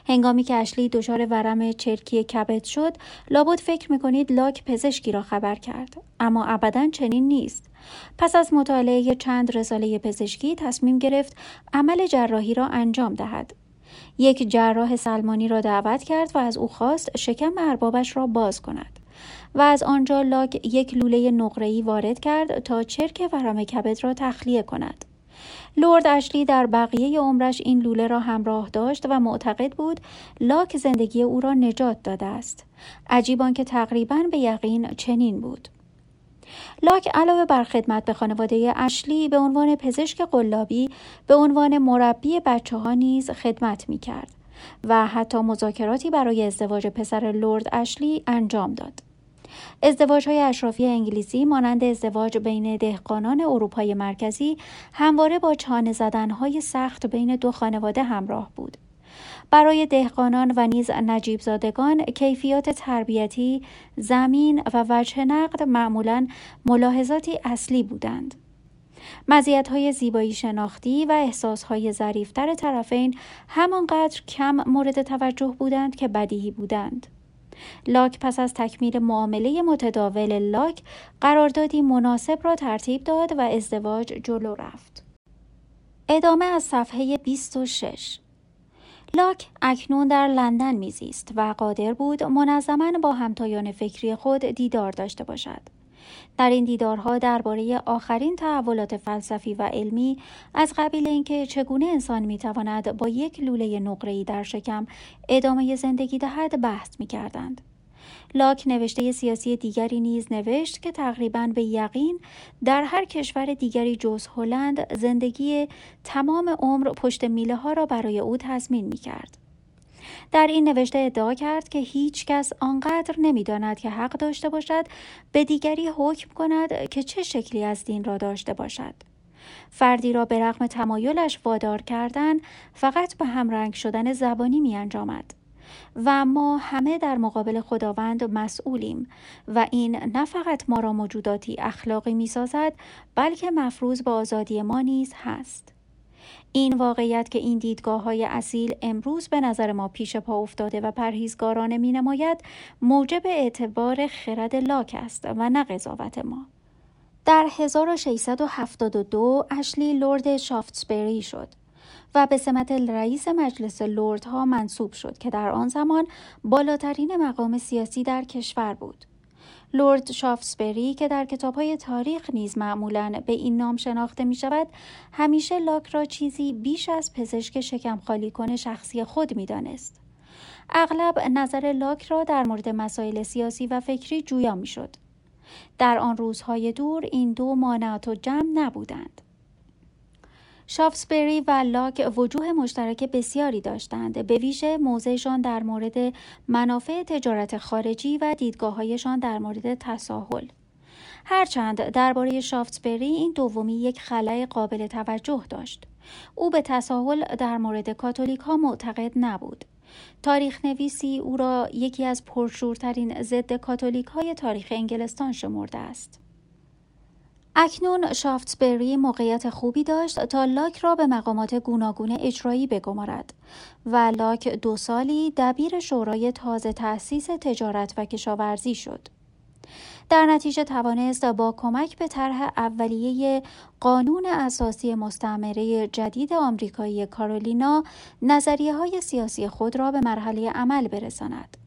هنگامی که اشلی دچار ورم چرکی کبد شد لابد فکر می‌کنید لاک پزشکی را خبر کرد. اما ابدا چنین نیست. پس از مطالعه چند رساله پزشکی تصمیم گرفت عمل جراحی را انجام دهد. یک جراح سلمانی را دعوت کرد و از او خواست شکم اربابش را باز کند. و از آنجا لاک یک لوله نقره‌ای وارد کرد تا چرک ورم کبد را تخلیه کند. لورد اشلی در بقیه عمرش این لوله را همراه داشت و معتقد بود لاک زندگی او را نجات داده است. عجیب که تقریبا به یقین چنین بود. لاک علاوه بر خدمت به خانواده اشلی به عنوان پزشک قلابی به عنوان مربی بچه ها نیز خدمت می کرد و حتی مذاکراتی برای ازدواج پسر لرد اشلی انجام داد. ازدواج های اشرافی انگلیسی مانند ازدواج بین دهقانان اروپای مرکزی همواره با چانه زدنهای سخت بین دو خانواده همراه بود. برای دهقانان و نیز نجیب زادگان کیفیات تربیتی، زمین و وجه نقد معمولا ملاحظاتی اصلی بودند. مزیت های زیبایی شناختی و احساس های ظریفتر طرفین همانقدر کم مورد توجه بودند که بدیهی بودند. لاک پس از تکمیل معامله متداول لاک قراردادی مناسب را ترتیب داد و ازدواج جلو رفت. ادامه از صفحه 26 لاک اکنون در لندن میزیست و قادر بود منظما با همتایان فکری خود دیدار داشته باشد. در این دیدارها درباره آخرین تحولات فلسفی و علمی از قبیل اینکه چگونه انسان می‌تواند با یک لوله نقره‌ای در شکم ادامه زندگی دهد بحث می‌کردند. لاک نوشته سیاسی دیگری نیز نوشت که تقریبا به یقین در هر کشور دیگری جز هلند زندگی تمام عمر پشت میله ها را برای او تضمین می کرد. در این نوشته ادعا کرد که هیچ کس آنقدر نمی‌داند که حق داشته باشد به دیگری حکم کند که چه شکلی از دین را داشته باشد. فردی را به رغم تمایلش وادار کردن فقط به همرنگ شدن زبانی می انجامد. و ما همه در مقابل خداوند مسئولیم و این نه فقط ما را موجوداتی اخلاقی می سازد بلکه مفروض به آزادی ما نیز هست. این واقعیت که این دیدگاه های اصیل امروز به نظر ما پیش پا افتاده و پرهیزگارانه می نماید موجب اعتبار خرد لاک است و نه قضاوت ما. در 1672 اشلی لورد شافتسبری شد و به سمت رئیس مجلس لردها منصوب شد که در آن زمان بالاترین مقام سیاسی در کشور بود. لورد شافسبری که در کتاب های تاریخ نیز معمولا به این نام شناخته می شود همیشه لاک را چیزی بیش از پزشک شکم خالی کن شخصی خود می دانست. اغلب نظر لاک را در مورد مسائل سیاسی و فکری جویا می شد. در آن روزهای دور این دو مانعات و جمع نبودند. شافسبری و لاک وجوه مشترک بسیاری داشتند. به ویژه موضعشان در مورد منافع تجارت خارجی و دیدگاههایشان در مورد تساهل. هرچند درباره شافتسبری این دومی یک خلای قابل توجه داشت. او به تساهل در مورد کاتولیک ها معتقد نبود. تاریخ نویسی او را یکی از پرشورترین ضد کاتولیک های تاریخ انگلستان شمرده است. اکنون شافتسبری موقعیت خوبی داشت تا لاک را به مقامات گوناگون اجرایی بگمارد و لاک دو سالی دبیر شورای تازه تأسیس تجارت و کشاورزی شد. در نتیجه توانست با کمک به طرح اولیه قانون اساسی مستعمره جدید آمریکایی کارولینا نظریه های سیاسی خود را به مرحله عمل برساند.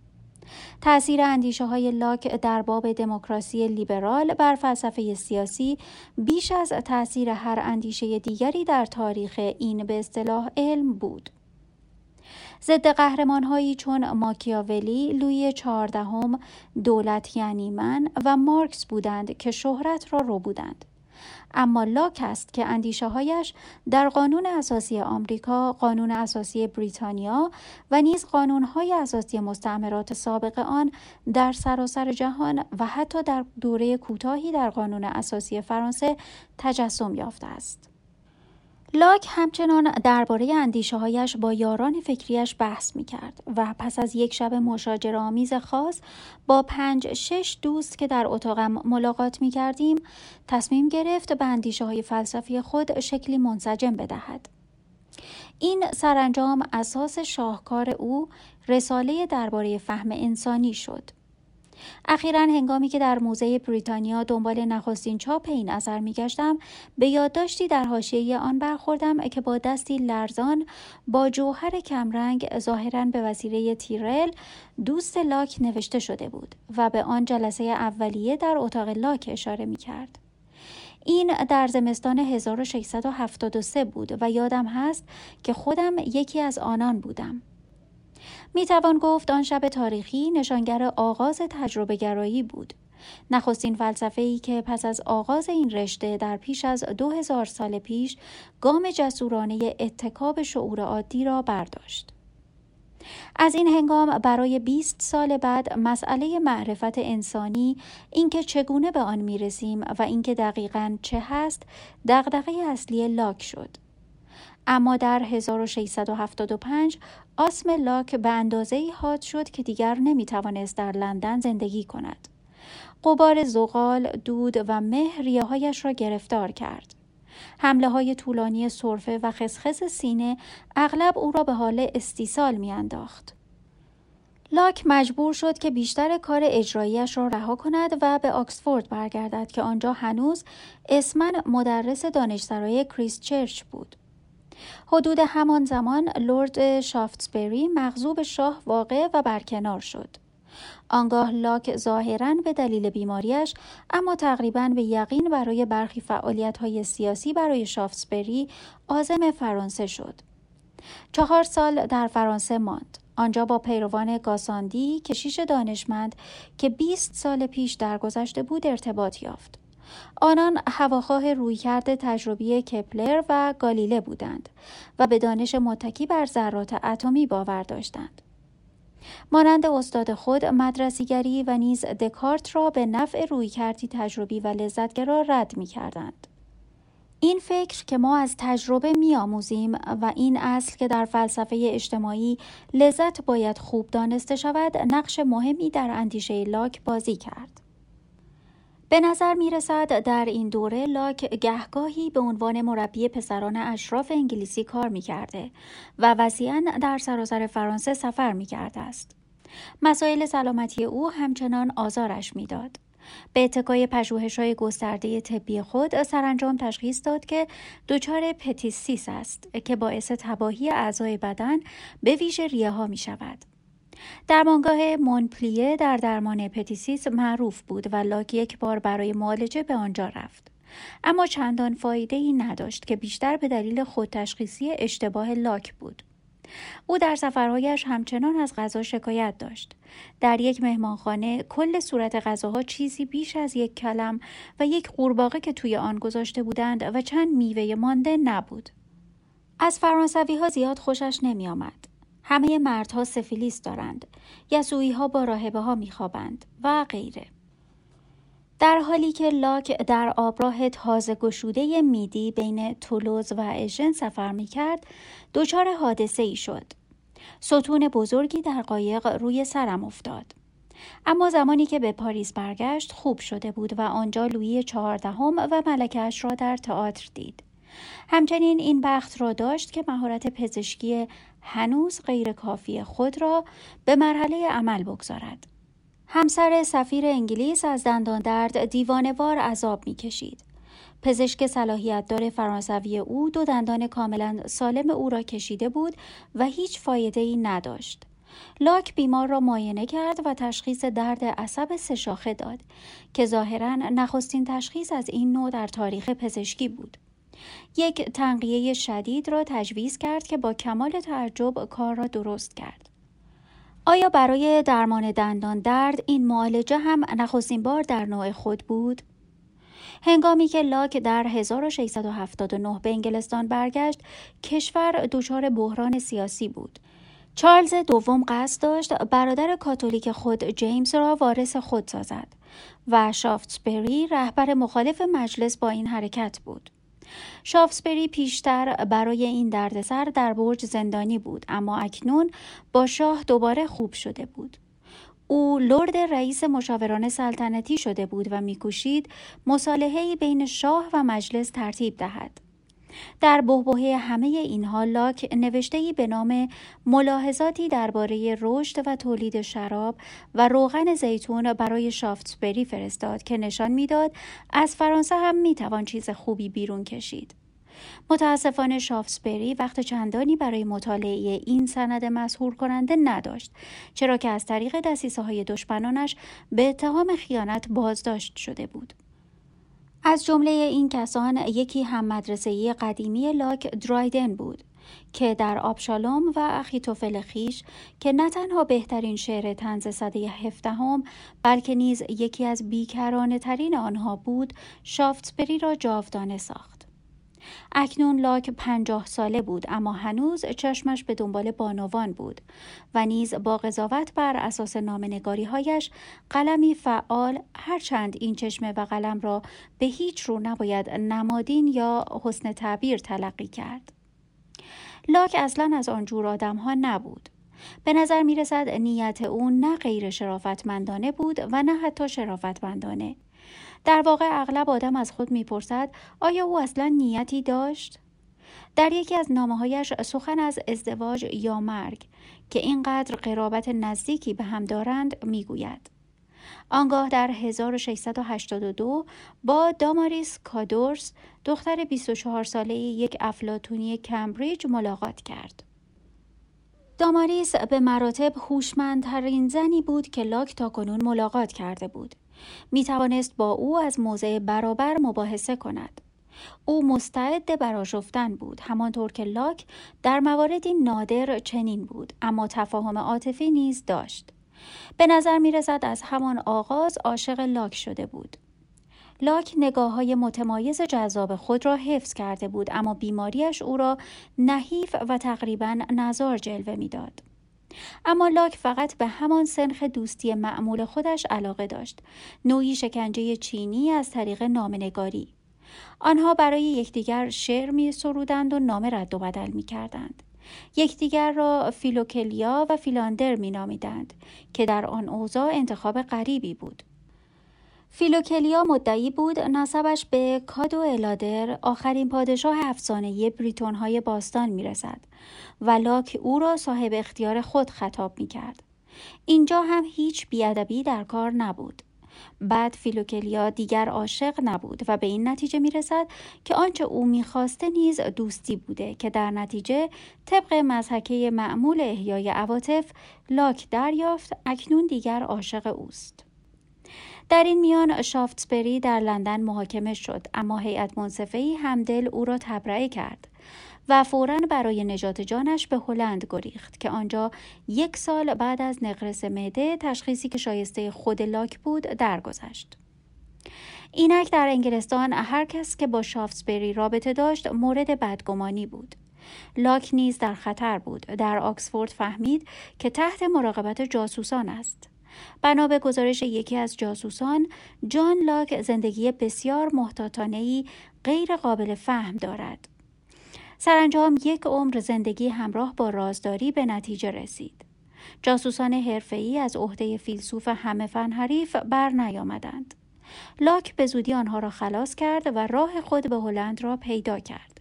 تأثیر اندیشه های لاک در باب دموکراسی لیبرال بر فلسفه سیاسی بیش از تأثیر هر اندیشه دیگری در تاریخ این به اصطلاح علم بود. ضد قهرمانهایی چون ماکیاولی، لوی چهاردهم، دولت یعنی من و مارکس بودند که شهرت را رو بودند. اما لاک است که اندیشه هایش در قانون اساسی آمریکا، قانون اساسی بریتانیا و نیز قانون های اساسی مستعمرات سابق آن در سراسر جهان و حتی در دوره کوتاهی در قانون اساسی فرانسه تجسم یافته است. لاک همچنان درباره اندیشه هایش با یاران فکریش بحث می کرد و پس از یک شب مشاجره آمیز خاص با پنج شش دوست که در اتاقم ملاقات می کردیم تصمیم گرفت به اندیشه های فلسفی خود شکلی منسجم بدهد. این سرانجام اساس شاهکار او رساله درباره فهم انسانی شد. اخیرا هنگامی که در موزه بریتانیا دنبال نخستین چاپ این اثر میگشتم به یادداشتی در حاشیه آن برخوردم که با دستی لرزان با جوهر کمرنگ ظاهرا به وسیله تیرل دوست لاک نوشته شده بود و به آن جلسه اولیه در اتاق لاک اشاره می کرد. این در زمستان 1673 بود و یادم هست که خودم یکی از آنان بودم. می توان گفت آن شب تاریخی نشانگر آغاز تجربه گرایی بود. نخستین فلسفه ای که پس از آغاز این رشته در پیش از دو هزار سال پیش گام جسورانه اتکاب شعور عادی را برداشت. از این هنگام برای 20 سال بعد مسئله معرفت انسانی اینکه چگونه به آن می‌رسیم و اینکه دقیقا چه هست دغدغه اصلی لاک شد اما در 1675 آسم لاک به اندازه حاد شد که دیگر نمی توانست در لندن زندگی کند. قبار زغال، دود و مه ریاهایش را گرفتار کرد. حمله های طولانی صرفه و خسخس سینه اغلب او را به حال استیصال میانداخت. لاک مجبور شد که بیشتر کار اجراییش را رها کند و به آکسفورد برگردد که آنجا هنوز اسمن مدرس دانشسرای کریست چرچ بود. حدود همان زمان لورد شافتسبری مغضوب شاه واقع و برکنار شد. آنگاه لاک ظاهرا به دلیل بیماریش اما تقریبا به یقین برای برخی فعالیت های سیاسی برای شافتسبری آزم فرانسه شد. چهار سال در فرانسه ماند. آنجا با پیروان گاساندی کشیش دانشمند که 20 سال پیش درگذشته بود ارتباط یافت. آنان هواخواه رویکرد تجربی کپلر و گالیله بودند و به دانش متکی بر ذرات اتمی باور داشتند. مانند استاد خود مدرسیگری و نیز دکارت را به نفع رویکردی تجربی و لذتگرا رد می کردند. این فکر که ما از تجربه می آموزیم و این اصل که در فلسفه اجتماعی لذت باید خوب دانسته شود نقش مهمی در اندیشه لاک بازی کرد. به نظر می رسد در این دوره لاک گهگاهی به عنوان مربی پسران اشراف انگلیسی کار می کرده و وسیعا در سراسر فرانسه سفر می کرده است. مسائل سلامتی او همچنان آزارش می‌داد. به اتکای پژوهش های گسترده طبی خود سرانجام تشخیص داد که دچار فتیسیس است که باعث تباهی اعضای بدن به ویژه ریه ها می شود. درمانگاه مونپلیه در درمان فتیسیس معروف بود و لاک یک بار برای معالجه به آنجا رفت. اما چندان فایده ای نداشت که بیشتر به دلیل خودتشخیصی اشتباه لاک بود. او در سفرهایش همچنان از غذا شکایت داشت. در یک مهمانخانه کل صورت غذاها چیزی بیش از یک کلم و یک قورباغه که توی آن گذاشته بودند و چند میوه مانده نبود. از فرانسوی ها زیاد خوشش نمی آمد. همه مردها سفیلیس دارند. یسوعی ها با راهبه ها میخوابند و غیره. در حالی که لاک در آبراه تازه گشوده میدی بین تولوز و اژن سفر می کرد، دچار حادثه ای شد. ستون بزرگی در قایق روی سرم افتاد. اما زمانی که به پاریس برگشت خوب شده بود و آنجا لویی چهاردهم و ملکش را در تئاتر دید. همچنین این بخت را داشت که مهارت پزشکی هنوز غیر کافی خود را به مرحله عمل بگذارد. همسر سفیر انگلیس از دندان درد دیوانوار عذاب می کشید. پزشک صلاحیت دار فرانسوی او دو دندان کاملا سالم او را کشیده بود و هیچ فایده ای نداشت. لاک بیمار را معاینه کرد و تشخیص درد عصب سه داد که ظاهرا نخستین تشخیص از این نوع در تاریخ پزشکی بود. یک تنقیه شدید را تجویز کرد که با کمال تعجب کار را درست کرد. آیا برای درمان دندان درد این معالجه هم نخستین بار در نوع خود بود؟ هنگامی که لاک در 1679 به انگلستان برگشت، کشور دچار بحران سیاسی بود. چارلز دوم قصد داشت برادر کاتولیک خود جیمز را وارث خود سازد و شافتسبری رهبر مخالف مجلس با این حرکت بود. شافسبری پیشتر برای این دردسر در برج زندانی بود اما اکنون با شاه دوباره خوب شده بود. او لرد رئیس مشاوران سلطنتی شده بود و میکوشید مصالحه‌ای بین شاه و مجلس ترتیب دهد. در بهبهه همه اینها لاک نوشته به نام ملاحظاتی درباره رشد و تولید شراب و روغن زیتون برای شافتسبری فرستاد که نشان می‌داد از فرانسه هم می‌توان چیز خوبی بیرون کشید. متاسفانه شافسبری وقت چندانی برای مطالعه این سند مسهور کننده نداشت چرا که از طریق دستیسه های دشمنانش به اتهام خیانت بازداشت شده بود. از جمله این کسان یکی هم مدرسه قدیمی لاک درایدن بود که در آبشالوم و اخیتوفل خیش که نه تنها بهترین شعر تنز صده هفدهم بلکه نیز یکی از بیکرانه ترین آنها بود شافتسبری را جاودانه ساخت. اکنون لاک پنجاه ساله بود اما هنوز چشمش به دنبال بانوان بود و نیز با قضاوت بر اساس نامنگاری هایش قلمی فعال هرچند این چشمه و قلم را به هیچ رو نباید نمادین یا حسن تعبیر تلقی کرد. لاک اصلا از آنجور آدم ها نبود. به نظر می رسد نیت او نه غیر شرافتمندانه بود و نه حتی شرافتمندانه. در واقع اغلب آدم از خود می‌پرسد آیا او اصلا نیتی داشت؟ در یکی از نامه هایش سخن از ازدواج یا مرگ که اینقدر قرابت نزدیکی به هم دارند می‌گوید. آنگاه در 1682 با داماریس کادورس دختر 24 ساله یک افلاتونی کمبریج ملاقات کرد. داماریس به مراتب هوشمندترین زنی بود که لاک تا کنون ملاقات کرده بود. می توانست با او از موضع برابر مباحثه کند. او مستعد براشفتن بود همانطور که لاک در مواردی نادر چنین بود اما تفاهم عاطفی نیز داشت به نظر می رسد از همان آغاز عاشق لاک شده بود لاک نگاه های متمایز جذاب خود را حفظ کرده بود اما بیماریش او را نحیف و تقریبا نزار جلوه می‌داد. اما لاک فقط به همان سنخ دوستی معمول خودش علاقه داشت نوعی شکنجه چینی از طریق نامنگاری آنها برای یکدیگر شعر می سرودند و نام رد و بدل می کردند. یکدیگر را فیلوکلیا و فیلاندر می نامیدند که در آن اوضاع انتخاب غریبی بود. فیلوکلیا مدعی بود نسبش به کادو الادر آخرین پادشاه افسانه بریتون های باستان می رسد و لاک او را صاحب اختیار خود خطاب می کرد. اینجا هم هیچ بیادبی در کار نبود. بعد فیلوکلیا دیگر عاشق نبود و به این نتیجه می رسد که آنچه او می‌خواسته نیز دوستی بوده که در نتیجه طبق مزحکه معمول احیای عواطف لاک دریافت اکنون دیگر عاشق اوست. در این میان شافتسبری در لندن محاکمه شد اما هیئت منصفه همدل او را تبرئه کرد و فورا برای نجات جانش به هلند گریخت که آنجا یک سال بعد از نقرس معده تشخیصی که شایسته خود لاک بود درگذشت. اینک در انگلستان هر کس که با شافتسبری رابطه داشت مورد بدگمانی بود. لاک نیز در خطر بود. در آکسفورد فهمید که تحت مراقبت جاسوسان است. بنا به گزارش یکی از جاسوسان جان لاک زندگی بسیار محتاطانهای غیر قابل فهم دارد. سرانجام یک عمر زندگی همراه با رازداری به نتیجه رسید. جاسوسان حرفه‌ای از عهده فیلسوف همه فن حریف بر نیامدند. لاک به زودی آنها را خلاص کرد و راه خود به هلند را پیدا کرد.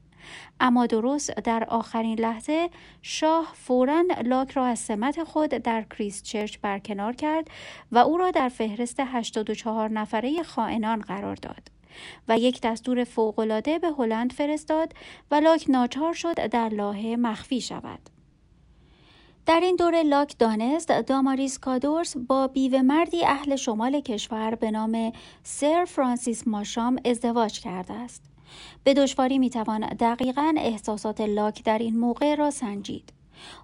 اما درست در آخرین لحظه شاه فورا لاک را از سمت خود در کریست چرچ برکنار کرد و او را در فهرست 84 نفره خائنان قرار داد و یک دستور فوقالعاده به هلند فرستاد و لاک ناچار شد در لاهه مخفی شود. در این دوره لاک دانست داماریس کادورس با بیوه مردی اهل شمال کشور به نام سر فرانسیس ماشام ازدواج کرده است. به دشواری می‌توان دقیقا احساسات لاک در این موقع را سنجید.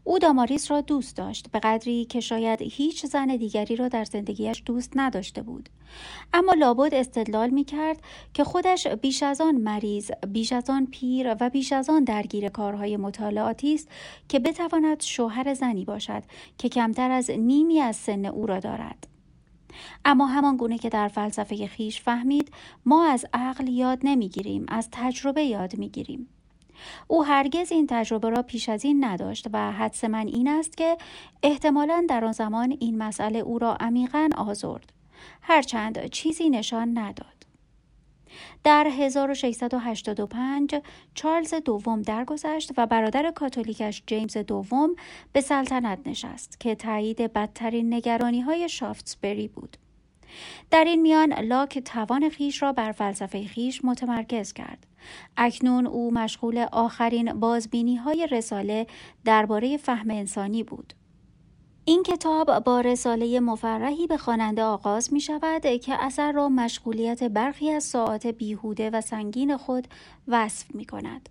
او داماریس را دوست داشت به قدری که شاید هیچ زن دیگری را در زندگیش دوست نداشته بود اما لابد استدلال می کرد که خودش بیش از آن مریض بیش از آن پیر و بیش از آن درگیر کارهای مطالعاتی است که بتواند شوهر زنی باشد که کمتر از نیمی از سن او را دارد اما همان گونه که در فلسفه خیش فهمید ما از عقل یاد نمی‌گیریم از تجربه یاد می‌گیریم. او هرگز این تجربه را پیش از این نداشت و حدس من این است که احتمالا در آن زمان این مسئله او را عمیقا آزرد. هرچند چیزی نشان نداد. در 1685 چارلز دوم درگذشت و برادر کاتولیکش جیمز دوم به سلطنت نشست که تایید بدترین نگرانی های شافتسبری بود. در این میان لاک توان خیش را بر فلسفه خیش متمرکز کرد. اکنون او مشغول آخرین بازبینی های رساله درباره فهم انسانی بود. این کتاب با رساله مفرحی به خواننده آغاز می شود که اثر را مشغولیت برخی از ساعات بیهوده و سنگین خود وصف می کند.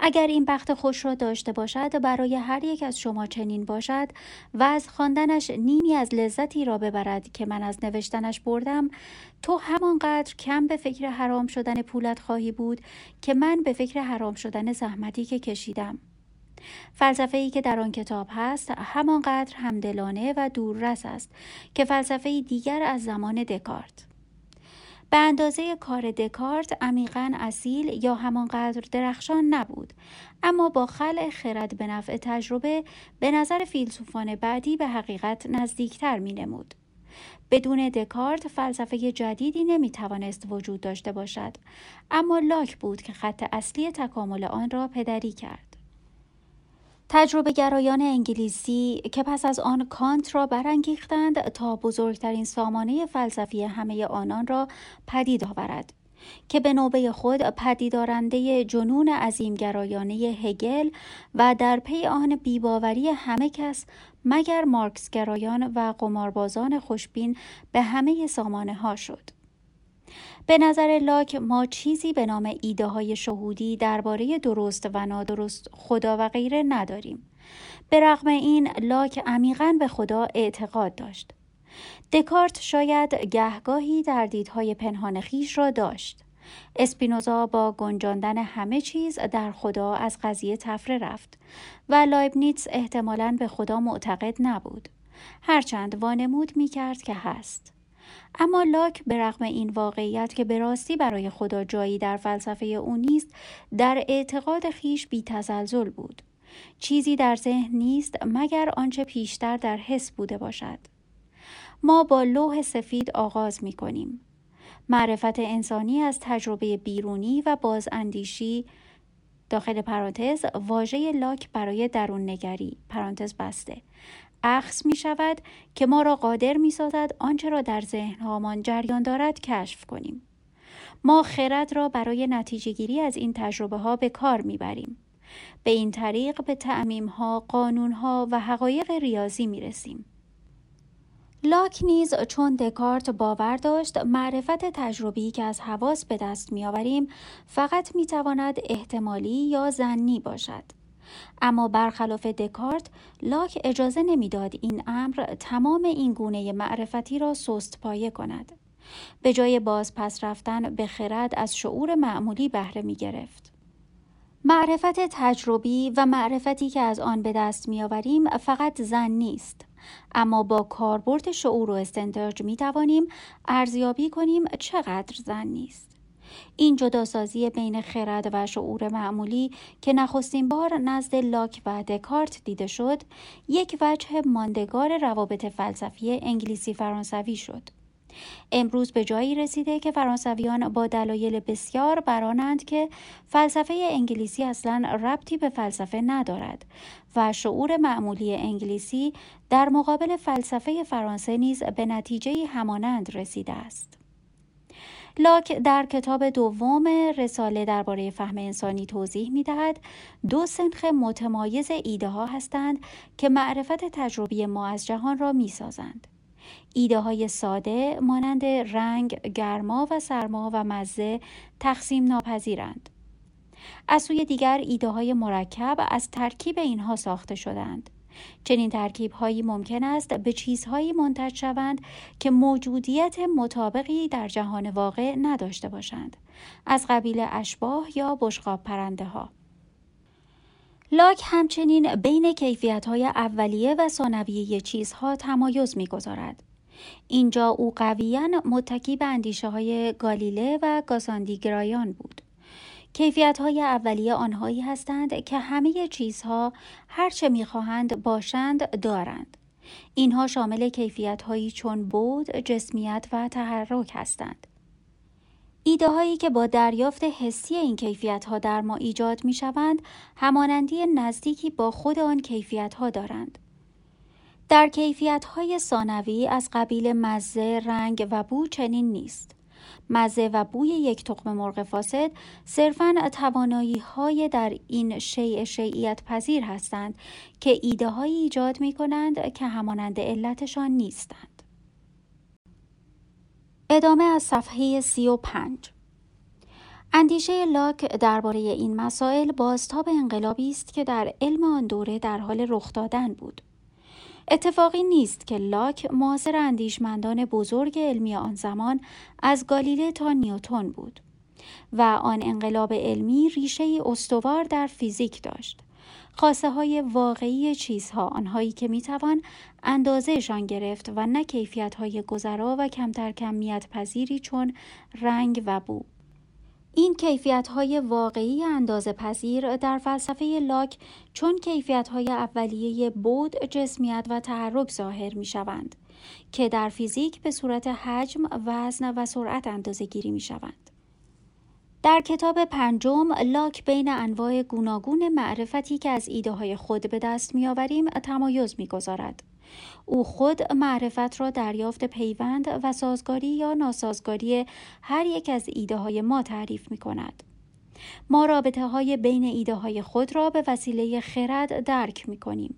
اگر این بخت خوش را داشته باشد برای هر یک از شما چنین باشد و از خواندنش نیمی از لذتی را ببرد که من از نوشتنش بردم تو همانقدر کم به فکر حرام شدن پولت خواهی بود که من به فکر حرام شدن زحمتی که کشیدم فلسفه ای که در آن کتاب هست همانقدر همدلانه و دوررس است که فلسفه دیگر از زمان دکارت به اندازه کار دکارت عمیقا اصیل یا همانقدر درخشان نبود اما با خلع خرد به نفع تجربه به نظر فیلسوفان بعدی به حقیقت نزدیکتر می نمود. بدون دکارت فلسفه جدیدی نمی توانست وجود داشته باشد اما لاک بود که خط اصلی تکامل آن را پدری کرد تجربه گرایان انگلیسی که پس از آن کانت را برانگیختند تا بزرگترین سامانه فلسفی همه آنان را پدید آورد که به نوبه خود پدیدارنده جنون عظیمگرایانه هگل و در پی آن بیباوری همه کس مگر مارکسگرایان و قماربازان خوشبین به همه سامانه ها شد. به نظر لاک ما چیزی به نام ایده های شهودی درباره درست و نادرست خدا و غیره نداریم. به رغم این لاک عمیقا به خدا اعتقاد داشت. دکارت شاید گهگاهی در دیدهای پنهان خیش را داشت. اسپینوزا با گنجاندن همه چیز در خدا از قضیه تفره رفت و لایبنیتس احتمالاً به خدا معتقد نبود. هرچند وانمود می کرد که هست. اما لاک به رغم این واقعیت که به راستی برای خدا جایی در فلسفه او نیست در اعتقاد خیش بی تزلزل بود. چیزی در ذهن نیست مگر آنچه پیشتر در حس بوده باشد. ما با لوح سفید آغاز می کنیم معرفت انسانی از تجربه بیرونی و بازاندیشی داخل پرانتز واژه لاک برای درون نگری پرانتز بسته. اخص می شود که ما را قادر می سازد آنچه را در ذهنهامان جریان دارد کشف کنیم. ما خرد را برای نتیجه گیری از این تجربه ها به کار می بریم. به این طریق به تعمیم ها، قانون ها و حقایق ریاضی می رسیم. لاک نیز چون دکارت باور داشت معرفت تجربی که از حواس به دست میآوریم فقط می‌تواند احتمالی یا زنی باشد اما برخلاف دکارت لاک اجازه نمی‌داد این امر تمام این گونه معرفتی را سست پایه کند. به جای باز پس رفتن به خرد از شعور معمولی بهره می گرفت. معرفت تجربی و معرفتی که از آن به دست میآوریم فقط زن نیست. اما با کاربرد شعور و استنتاج می توانیم ارزیابی کنیم چقدر زن نیست. این جداسازی بین خرد و شعور معمولی که نخستین بار نزد لاک و دکارت دیده شد یک وجه ماندگار روابط فلسفی انگلیسی فرانسوی شد امروز به جایی رسیده که فرانسویان با دلایل بسیار برانند که فلسفه انگلیسی اصلا ربطی به فلسفه ندارد و شعور معمولی انگلیسی در مقابل فلسفه فرانسه نیز به نتیجه همانند رسیده است. لاک در کتاب دوم رساله درباره فهم انسانی توضیح می دهد دو سنخ متمایز ایده ها هستند که معرفت تجربی ما از جهان را می سازند. ایده های ساده مانند رنگ، گرما و سرما و مزه تقسیم ناپذیرند. از سوی دیگر ایده های مرکب از ترکیب اینها ساخته شدند. چنین ترکیب هایی ممکن است به چیزهایی منتج شوند که موجودیت مطابقی در جهان واقع نداشته باشند از قبیل اشباه یا بشقاب پرنده ها لاک همچنین بین کیفیت های اولیه و ثانویه چیزها تمایز می‌گذارد. اینجا او قویا متکی به اندیشه های گالیله و گاساندیگرایان بود. کیفیت های اولیه آنهایی هستند که همه چیزها هرچه می‌خواهند باشند دارند. اینها شامل کیفیت هایی چون بود، جسمیت و تحرک هستند. ایده هایی که با دریافت حسی این کیفیت ها در ما ایجاد می شوند همانندی نزدیکی با خود آن کیفیت ها دارند. در کیفیت های ثانوی از قبیل مزه، رنگ و بو چنین نیست. مزه و بوی یک تخم مرغ فاسد صرفا توانایی های در این شیء شیعیت پذیر هستند که ایده هایی ایجاد می کنند که همانند علتشان نیستند. ادامه از صفحه سی و پنج اندیشه لاک درباره این مسائل بازتاب انقلابی است که در علم آن دوره در حال رخ دادن بود. اتفاقی نیست که لاک معاصر اندیشمندان بزرگ علمی آن زمان از گالیله تا نیوتون بود و آن انقلاب علمی ریشه استوار در فیزیک داشت. خاصه های واقعی چیزها آنهایی که می‌توان اندازهشان گرفت و نه کیفیت های گذرا و کمتر کمیت پذیری چون رنگ و بو. این کیفیت های واقعی اندازه پذیر در فلسفه لاک چون کیفیت های اولیه بود، جسمیت و تحرک ظاهر می شوند که در فیزیک به صورت حجم، وزن و سرعت اندازه گیری می شوند. در کتاب پنجم لاک بین انواع گوناگون معرفتی که از ایده های خود به دست می آوریم تمایز می گذارد. او خود معرفت را دریافت پیوند و سازگاری یا ناسازگاری هر یک از ایده های ما تعریف می کند. ما رابطه های بین ایده های خود را به وسیله خرد درک می کنیم.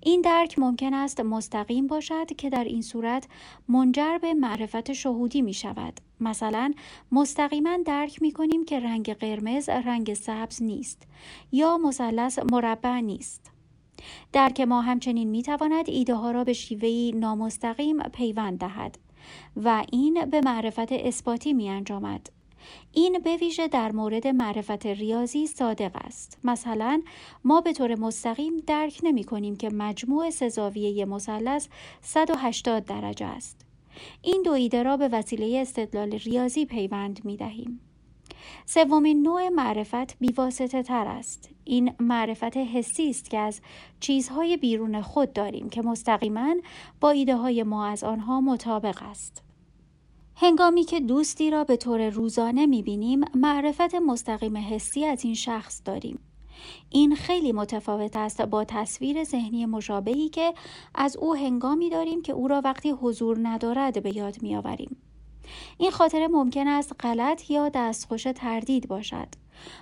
این درک ممکن است مستقیم باشد که در این صورت منجر به معرفت شهودی می شود. مثلا مستقیما درک می کنیم که رنگ قرمز رنگ سبز نیست یا مثلث مربع نیست. درک ما همچنین می تواند ایده ها را به شیوهی نامستقیم پیوند دهد و این به معرفت اثباتی می انجامد. این به ویژه در مورد معرفت ریاضی صادق است. مثلا ما به طور مستقیم درک نمی کنیم که مجموع سزاویه مثلث 180 درجه است. این دو ایده را به وسیله استدلال ریاضی پیوند می دهیم. سومین نوع معرفت بیواسطه تر است. این معرفت حسی است که از چیزهای بیرون خود داریم که مستقیما با ایده های ما از آنها مطابق است. هنگامی که دوستی را به طور روزانه می‌بینیم معرفت مستقیم حسی از این شخص داریم. این خیلی متفاوت است با تصویر ذهنی مشابهی که از او هنگامی داریم که او را وقتی حضور ندارد به یاد میآوریم. این خاطره ممکن است غلط یا دستخوش تردید باشد.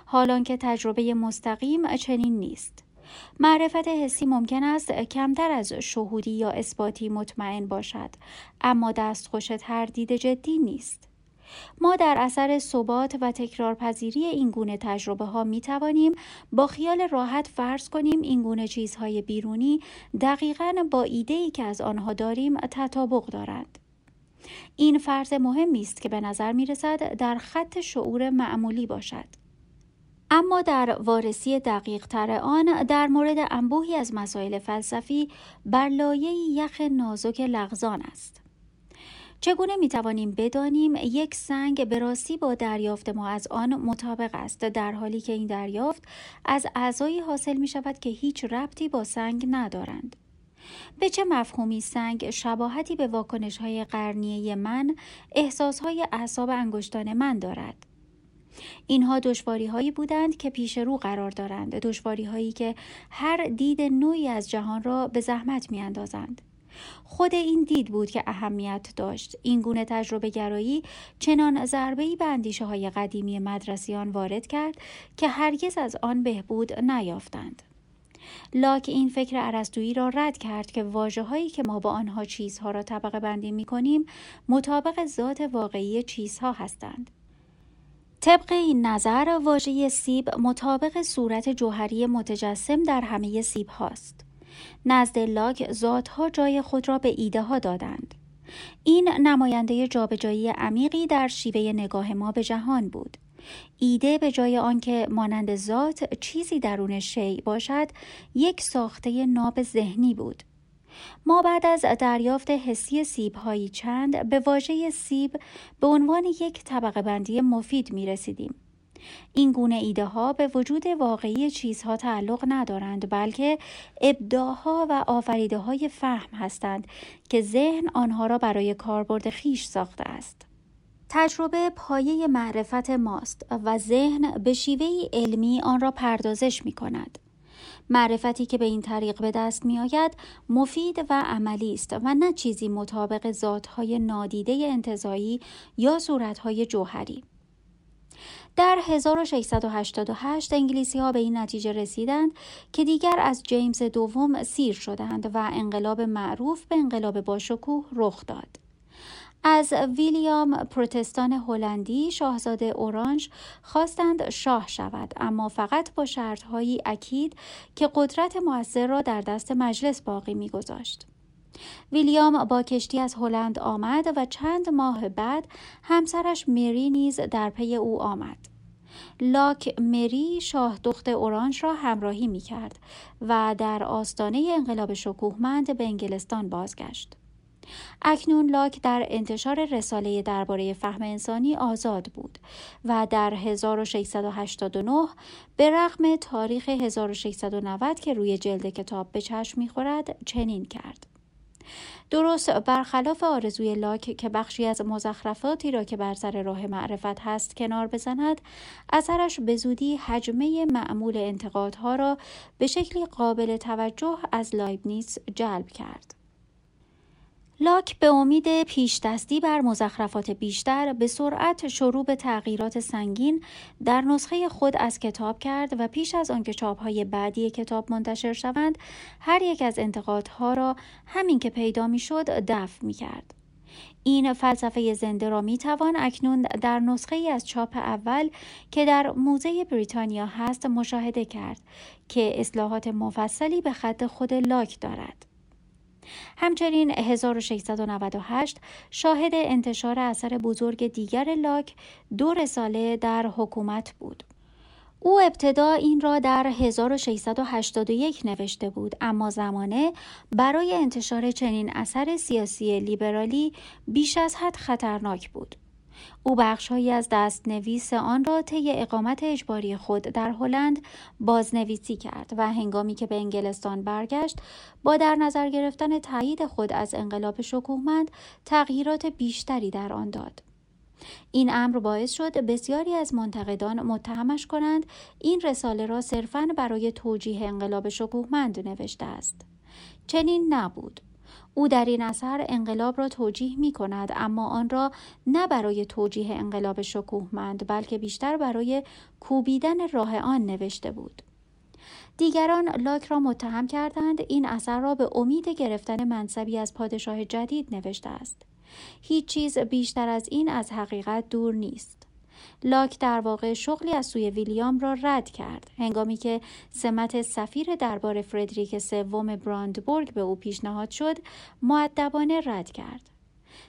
حالان که تجربه مستقیم چنین نیست. معرفت حسی ممکن است کمتر از شهودی یا اثباتی مطمئن باشد اما دستخوش تردید جدی نیست. ما در اثر ثبات و تکرارپذیری این گونه تجربه ها می توانیم با خیال راحت فرض کنیم این گونه چیزهای بیرونی دقیقا با ایده ای که از آنها داریم تطابق دارند. این فرض مهمی است که به نظر می رسد در خط شعور معمولی باشد. اما در وارسی دقیق تر آن در مورد انبوهی از مسائل فلسفی بر لایه یخ نازک لغزان است. چگونه می توانیم بدانیم یک سنگ به راستی با دریافت ما از آن مطابق است در حالی که این دریافت از اعضایی حاصل می شود که هیچ ربطی با سنگ ندارند؟ به چه مفهومی سنگ شباهتی به واکنش های قرنیه من احساس های اعصاب انگشتان من دارد؟ اینها دشواری هایی بودند که پیش رو قرار دارند دشواری هایی که هر دید نوعی از جهان را به زحمت می اندازند. خود این دید بود که اهمیت داشت این گونه تجربه گرایی چنان ضربه به اندیشه های قدیمی مدرسیان وارد کرد که هرگز از آن بهبود نیافتند لاک این فکر عرستویی را رد کرد که واجه که ما با آنها چیزها را طبقه بندی می کنیم مطابق ذات واقعی چیزها هستند. طبق این نظر واژه سیب مطابق صورت جوهری متجسم در همه سیب هاست. نزد لاک ذاتها جای خود را به ایده ها دادند. این نماینده جابجایی عمیقی در شیوه نگاه ما به جهان بود. ایده به جای آنکه مانند ذات چیزی درون شی باشد یک ساخته ناب ذهنی بود ما بعد از دریافت حسی سیب هایی چند به واژه سیب به عنوان یک طبقه بندی مفید می رسیدیم. این گونه ایده ها به وجود واقعی چیزها تعلق ندارند بلکه ابداها و آفریده های فهم هستند که ذهن آنها را برای کاربرد خیش ساخته است. تجربه پایه معرفت ماست و ذهن به شیوه علمی آن را پردازش می کند. معرفتی که به این طریق به دست می آید مفید و عملی است و نه چیزی مطابق ذاتهای نادیده انتظایی یا صورتهای جوهری. در 1688 انگلیسی ها به این نتیجه رسیدند که دیگر از جیمز دوم سیر شدند و انقلاب معروف به انقلاب باشکوه رخ داد. از ویلیام پروتستان هلندی شاهزاده اورانج خواستند شاه شود اما فقط با شرطهایی اکید که قدرت موثر را در دست مجلس باقی میگذاشت ویلیام با کشتی از هلند آمد و چند ماه بعد همسرش مری نیز در پی او آمد لاک مری شاه دخت اورانج را همراهی می کرد و در آستانه انقلاب شکوهمند به انگلستان بازگشت. اکنون لاک در انتشار رساله درباره فهم انسانی آزاد بود و در 1689 به رغم تاریخ 1690 که روی جلد کتاب به چشم می‌خورد چنین کرد. درست برخلاف آرزوی لاک که بخشی از مزخرفاتی را که بر سر راه معرفت هست کنار بزند اثرش به زودی حجمه معمول انتقادها را به شکلی قابل توجه از لایبنیس جلب کرد. لاک به امید پیش دستی بر مزخرفات بیشتر به سرعت شروع به تغییرات سنگین در نسخه خود از کتاب کرد و پیش از آنکه چاپهای بعدی کتاب منتشر شوند هر یک از انتقادها را همین که پیدا می‌شد دفع می کرد. این فلسفه زنده را می توان اکنون در نسخه ای از چاپ اول که در موزه بریتانیا هست مشاهده کرد که اصلاحات مفصلی به خط خود لاک دارد. همچنین 1698 شاهد انتشار اثر بزرگ دیگر لاک دو رساله در حکومت بود. او ابتدا این را در 1681 نوشته بود اما زمانه برای انتشار چنین اثر سیاسی لیبرالی بیش از حد خطرناک بود. او بخشهایی از دست نویس آن را طی اقامت اجباری خود در هلند بازنویسی کرد و هنگامی که به انگلستان برگشت با در نظر گرفتن تایید خود از انقلاب شکوهمند تغییرات بیشتری در آن داد. این امر باعث شد بسیاری از منتقدان متهمش کنند این رساله را صرفاً برای توجیه انقلاب شکوهمند نوشته است. چنین نبود. او در این اثر انقلاب را توجیه می کند اما آن را نه برای توجیه انقلاب شکوهمند بلکه بیشتر برای کوبیدن راه آن نوشته بود. دیگران لاک را متهم کردند این اثر را به امید گرفتن منصبی از پادشاه جدید نوشته است. هیچ چیز بیشتر از این از حقیقت دور نیست. لاک در واقع شغلی از سوی ویلیام را رد کرد. هنگامی که سمت سفیر دربار فردریک سوم براندبورگ به او پیشنهاد شد معدبانه رد کرد.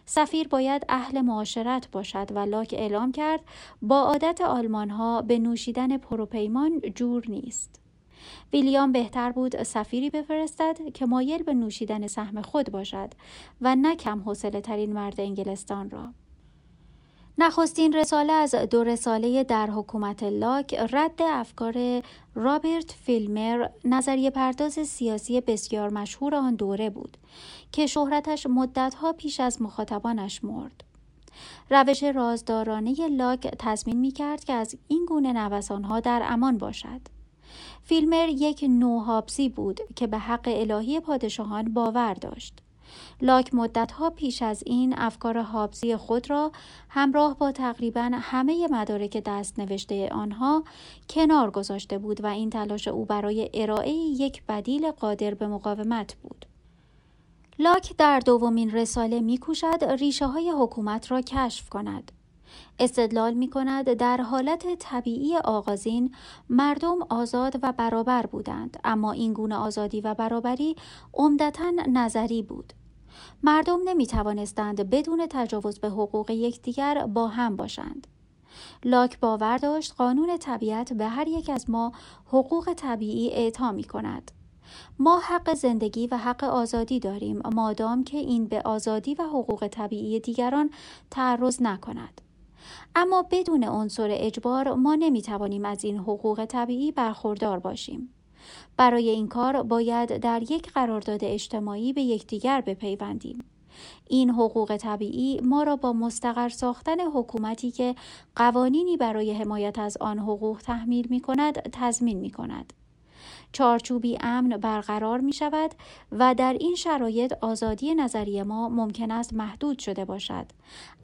سفیر باید اهل معاشرت باشد و لاک اعلام کرد با عادت آلمان ها به نوشیدن پروپیمان جور نیست. ویلیام بهتر بود سفیری بفرستد که مایل به نوشیدن سهم خود باشد و نه کم حوصله ترین مرد انگلستان را. نخستین رساله از دو رساله در حکومت لاک رد افکار رابرت فیلمر نظریه پرداز سیاسی بسیار مشهور آن دوره بود که شهرتش مدتها پیش از مخاطبانش مرد. روش رازدارانه لاک تضمین می کرد که از این گونه نوسانها در امان باشد. فیلمر یک نوهابسی بود که به حق الهی پادشاهان باور داشت. لاک مدتها پیش از این افکار حابزی خود را همراه با تقریبا همه مدارک دست نوشته آنها کنار گذاشته بود و این تلاش او برای ارائه یک بدیل قادر به مقاومت بود. لاک در دومین رساله میکوشد ریشه های حکومت را کشف کند. استدلال می کند در حالت طبیعی آغازین مردم آزاد و برابر بودند اما این گونه آزادی و برابری عمدتا نظری بود مردم نمی توانستند بدون تجاوز به حقوق یکدیگر با هم باشند. لاک باور داشت قانون طبیعت به هر یک از ما حقوق طبیعی اعطا می کند. ما حق زندگی و حق آزادی داریم مادام که این به آزادی و حقوق طبیعی دیگران تعرض نکند. اما بدون عنصر اجبار ما نمی توانیم از این حقوق طبیعی برخوردار باشیم. برای این کار باید در یک قرارداد اجتماعی به یکدیگر بپیوندیم. این حقوق طبیعی ما را با مستقر ساختن حکومتی که قوانینی برای حمایت از آن حقوق تحمیل می کند تضمین می کند. چارچوبی امن برقرار می شود و در این شرایط آزادی نظری ما ممکن است محدود شده باشد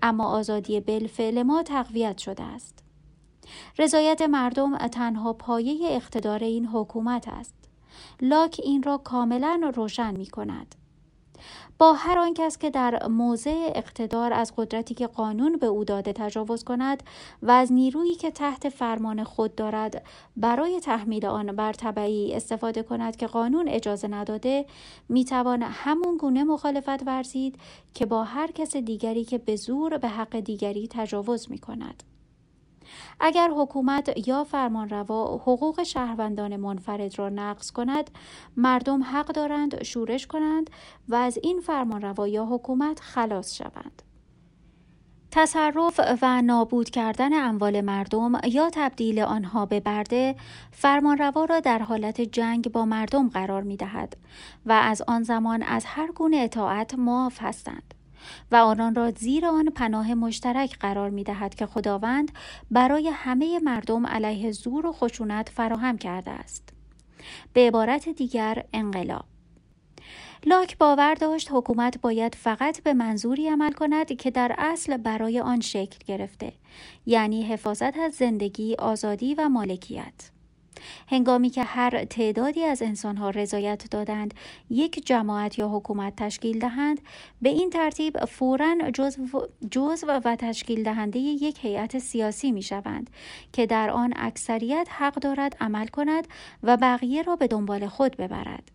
اما آزادی بالفعل ما تقویت شده است. رضایت مردم تنها پایه اقتدار این حکومت است. لاک این را کاملا روشن می کند. با هر آن کس که در موضع اقتدار از قدرتی که قانون به او داده تجاوز کند و از نیرویی که تحت فرمان خود دارد برای تحمیل آن بر طبعی استفاده کند که قانون اجازه نداده می‌توان همون گونه مخالفت ورزید که با هر کس دیگری که به زور به حق دیگری تجاوز می کند. اگر حکومت یا فرمانروا حقوق شهروندان منفرد را نقض کند مردم حق دارند شورش کنند و از این فرمانروا یا حکومت خلاص شوند تصرف و نابود کردن اموال مردم یا تبدیل آنها به برده فرمانروا را در حالت جنگ با مردم قرار می دهد و از آن زمان از هر گونه اطاعت معاف هستند. و آنان را زیر آن پناه مشترک قرار می دهد که خداوند برای همه مردم علیه زور و خشونت فراهم کرده است. به عبارت دیگر انقلاب لاک باور داشت حکومت باید فقط به منظوری عمل کند که در اصل برای آن شکل گرفته یعنی حفاظت از زندگی، آزادی و مالکیت. هنگامی که هر تعدادی از انسانها رضایت دادند یک جماعت یا حکومت تشکیل دهند به این ترتیب فورا جزو, جزو و تشکیل دهنده یک هیئت سیاسی می شوند که در آن اکثریت حق دارد عمل کند و بقیه را به دنبال خود ببرد.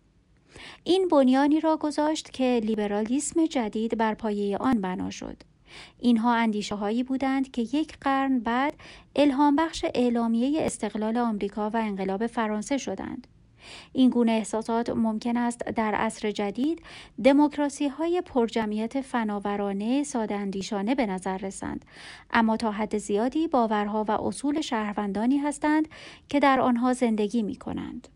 این بنیانی را گذاشت که لیبرالیسم جدید بر پایه آن بنا شد. اینها اندیشه هایی بودند که یک قرن بعد الهام بخش اعلامیه استقلال آمریکا و انقلاب فرانسه شدند. این گونه احساسات ممکن است در عصر جدید دموکراسی های پرجمعیت فناورانه ساده اندیشانه به نظر رسند اما تا حد زیادی باورها و اصول شهروندانی هستند که در آنها زندگی می کنند.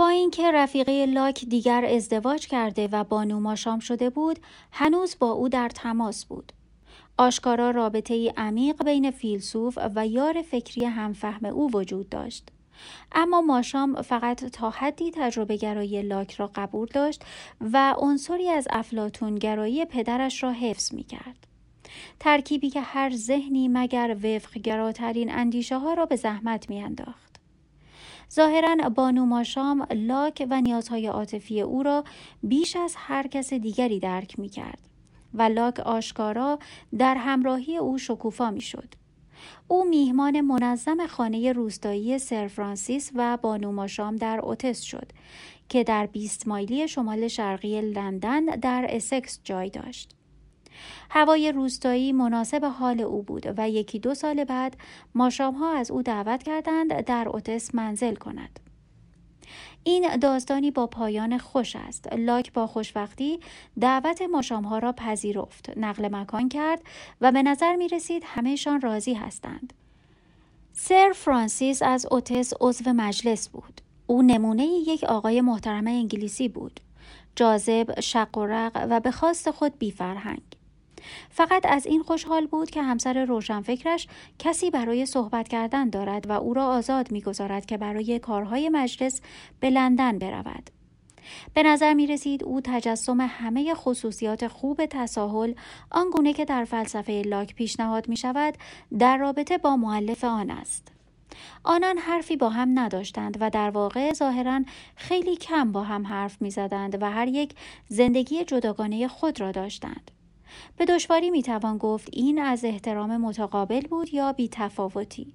با اینکه رفیقه لاک دیگر ازدواج کرده و بانو ماشام شده بود هنوز با او در تماس بود آشکارا رابطه ای عمیق بین فیلسوف و یار فکری همفهم او وجود داشت اما ماشام فقط تا حدی تجربه گرایی لاک را قبول داشت و عنصری از افلاتون گرایی پدرش را حفظ می کرد. ترکیبی که هر ذهنی مگر وفقگراترین اندیشه ها را به زحمت می انداخت. ظاهرا بانو ماشام لاک و نیازهای عاطفی او را بیش از هر کس دیگری درک می کرد و لاک آشکارا در همراهی او شکوفا می شد. او میهمان منظم خانه روستایی سر فرانسیس و بانو ماشام در اوتس شد که در 20 مایلی شمال شرقی لندن در اسکس جای داشت. هوای روستایی مناسب حال او بود و یکی دو سال بعد ماشام ها از او دعوت کردند در اوتس منزل کند. این داستانی با پایان خوش است. لاک با خوشوقتی دعوت ماشام ها را پذیرفت، نقل مکان کرد و به نظر می رسید همهشان راضی هستند. سر فرانسیس از اوتس عضو مجلس بود. او نمونه یک آقای محترم انگلیسی بود. جاذب، شق و رق و به خواست خود بیفرهنگ. فقط از این خوشحال بود که همسر روشنفکرش کسی برای صحبت کردن دارد و او را آزاد می‌گذارد که برای کارهای مجلس به لندن برود. به نظر می رسید او تجسم همه خصوصیات خوب تساهل آنگونه که در فلسفه لاک پیشنهاد می شود در رابطه با معلف آن است. آنان حرفی با هم نداشتند و در واقع ظاهرا خیلی کم با هم حرف می زدند و هر یک زندگی جداگانه خود را داشتند. به دشواری می‌توان گفت این از احترام متقابل بود یا بیتفاوتی.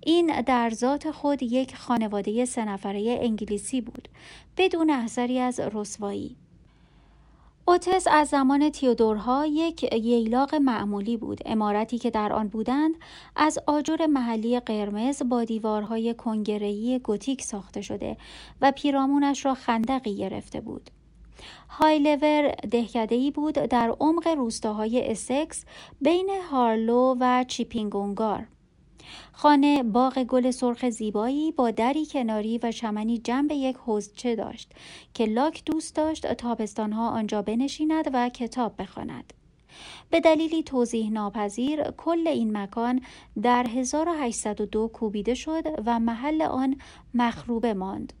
این در ذات خود یک خانواده سه نفره انگلیسی بود بدون اثری از رسوایی. اوتس از زمان تیودورها یک ییلاق معمولی بود امارتی که در آن بودند از آجر محلی قرمز با دیوارهای کنگرهی گوتیک ساخته شده و پیرامونش را خندقی گرفته بود هایلور دهکده‌ای بود در عمق روستاهای اسکس بین هارلو و چیپینگونگار. خانه باغ گل سرخ زیبایی با دری کناری و چمنی جنب یک حوزچه داشت که لاک دوست داشت تابستانها آنجا بنشیند و کتاب بخواند. به دلیلی توضیح ناپذیر کل این مکان در 1802 کوبیده شد و محل آن مخروبه ماند.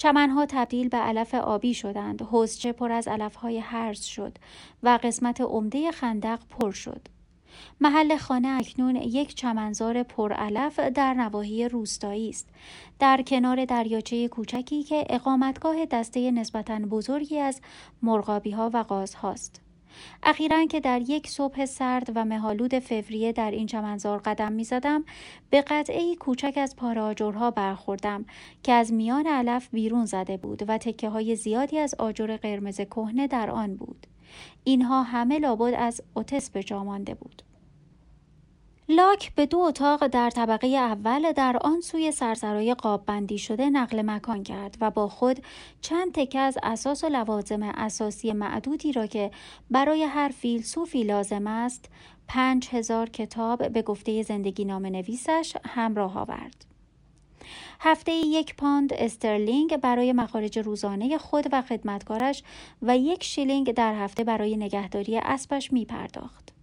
چمنها تبدیل به علف آبی شدند. حوزچه پر از علفهای هرز شد و قسمت عمده خندق پر شد. محل خانه اکنون یک چمنزار پرعلف در نواحی روستایی است. در کنار دریاچه کوچکی که اقامتگاه دسته نسبتا بزرگی از مرغابی ها و قاز هاست. اخیرا که در یک صبح سرد و مهالود فوریه در این چمنزار قدم می زدم به قطعه کوچک از پاره برخوردم که از میان علف بیرون زده بود و تکه های زیادی از آجر قرمز کهنه در آن بود. اینها همه لابد از اوتس به جا مانده بود. لاک به دو اتاق در طبقه اول در آن سوی سرسرای قاب بندی شده نقل مکان کرد و با خود چند تکه از اثاث و لوازم اساسی معدودی را که برای هر فیلسوفی لازم است پنج هزار کتاب به گفته زندگی‌نامه نویسش همراه آورد. هفته‌ای یک پوند استرلینگ برای مخارج روزانه خود و خدمتکارش و یک شیلینگ در هفته برای نگهداری اسبش می پرداخت.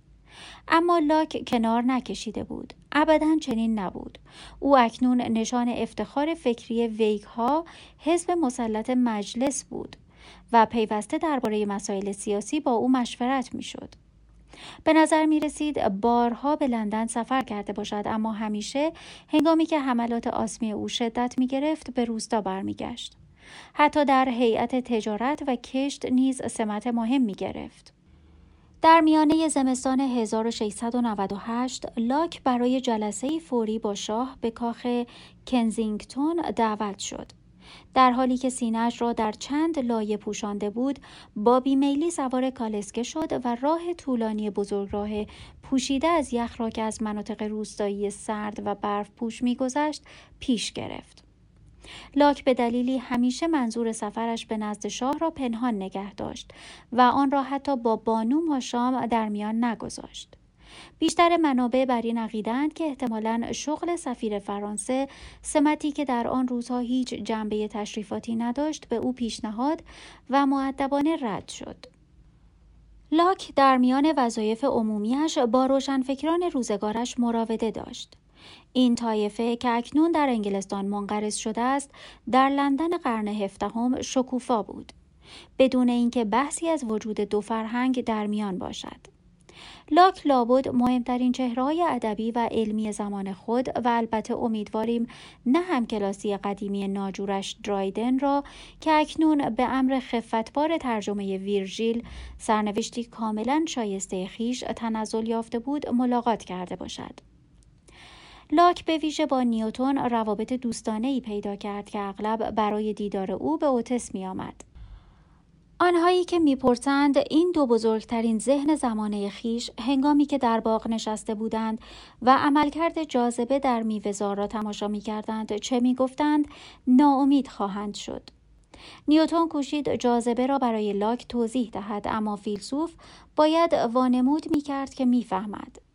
اما لاک کنار نکشیده بود ابدا چنین نبود او اکنون نشان افتخار فکری ویک ها حزب مسلط مجلس بود و پیوسته درباره مسائل سیاسی با او مشورت می‌شد به نظر می رسید بارها به لندن سفر کرده باشد اما همیشه هنگامی که حملات آسمی او شدت می گرفت به روستا برمیگشت. حتی در هیئت تجارت و کشت نیز سمت مهم می گرفت. در میانه زمستان 1698 لاک برای جلسه فوری با شاه به کاخ کنزینگتون دعوت شد. در حالی که سینهش را در چند لایه پوشانده بود با بیمیلی سوار کالسکه شد و راه طولانی بزرگ راه پوشیده از یخ را که از مناطق روستایی سرد و برف پوش میگذشت پیش گرفت لاک به دلیلی همیشه منظور سفرش به نزد شاه را پنهان نگه داشت و آن را حتی با بانو شام در میان نگذاشت. بیشتر منابع بر این عقیدند که احتمالا شغل سفیر فرانسه سمتی که در آن روزها هیچ جنبه تشریفاتی نداشت به او پیشنهاد و معدبانه رد شد. لاک در میان وظایف عمومیش با روشنفکران روزگارش مراوده داشت. این طایفه که اکنون در انگلستان منقرض شده است در لندن قرن هفدهم شکوفا بود. بدون اینکه بحثی از وجود دو فرهنگ در میان باشد. لاک لابد مهمترین چهرهای ادبی و علمی زمان خود و البته امیدواریم نه هم کلاسی قدیمی ناجورش درایدن را که اکنون به امر خفتبار ترجمه ویرژیل سرنوشتی کاملا شایسته خیش تنزل یافته بود ملاقات کرده باشد. لاک به ویژه با نیوتون روابط دوستانه ای پیدا کرد که اغلب برای دیدار او به اوتس می آمد. آنهایی که می‌پرسند این دو بزرگترین ذهن زمانه خیش هنگامی که در باغ نشسته بودند و عملکرد جاذبه در میوهزار را تماشا می‌کردند چه می‌گفتند؟ ناامید خواهند شد. نیوتون کوشید جاذبه را برای لاک توضیح دهد اما فیلسوف باید وانمود می‌کرد که می‌فهمد.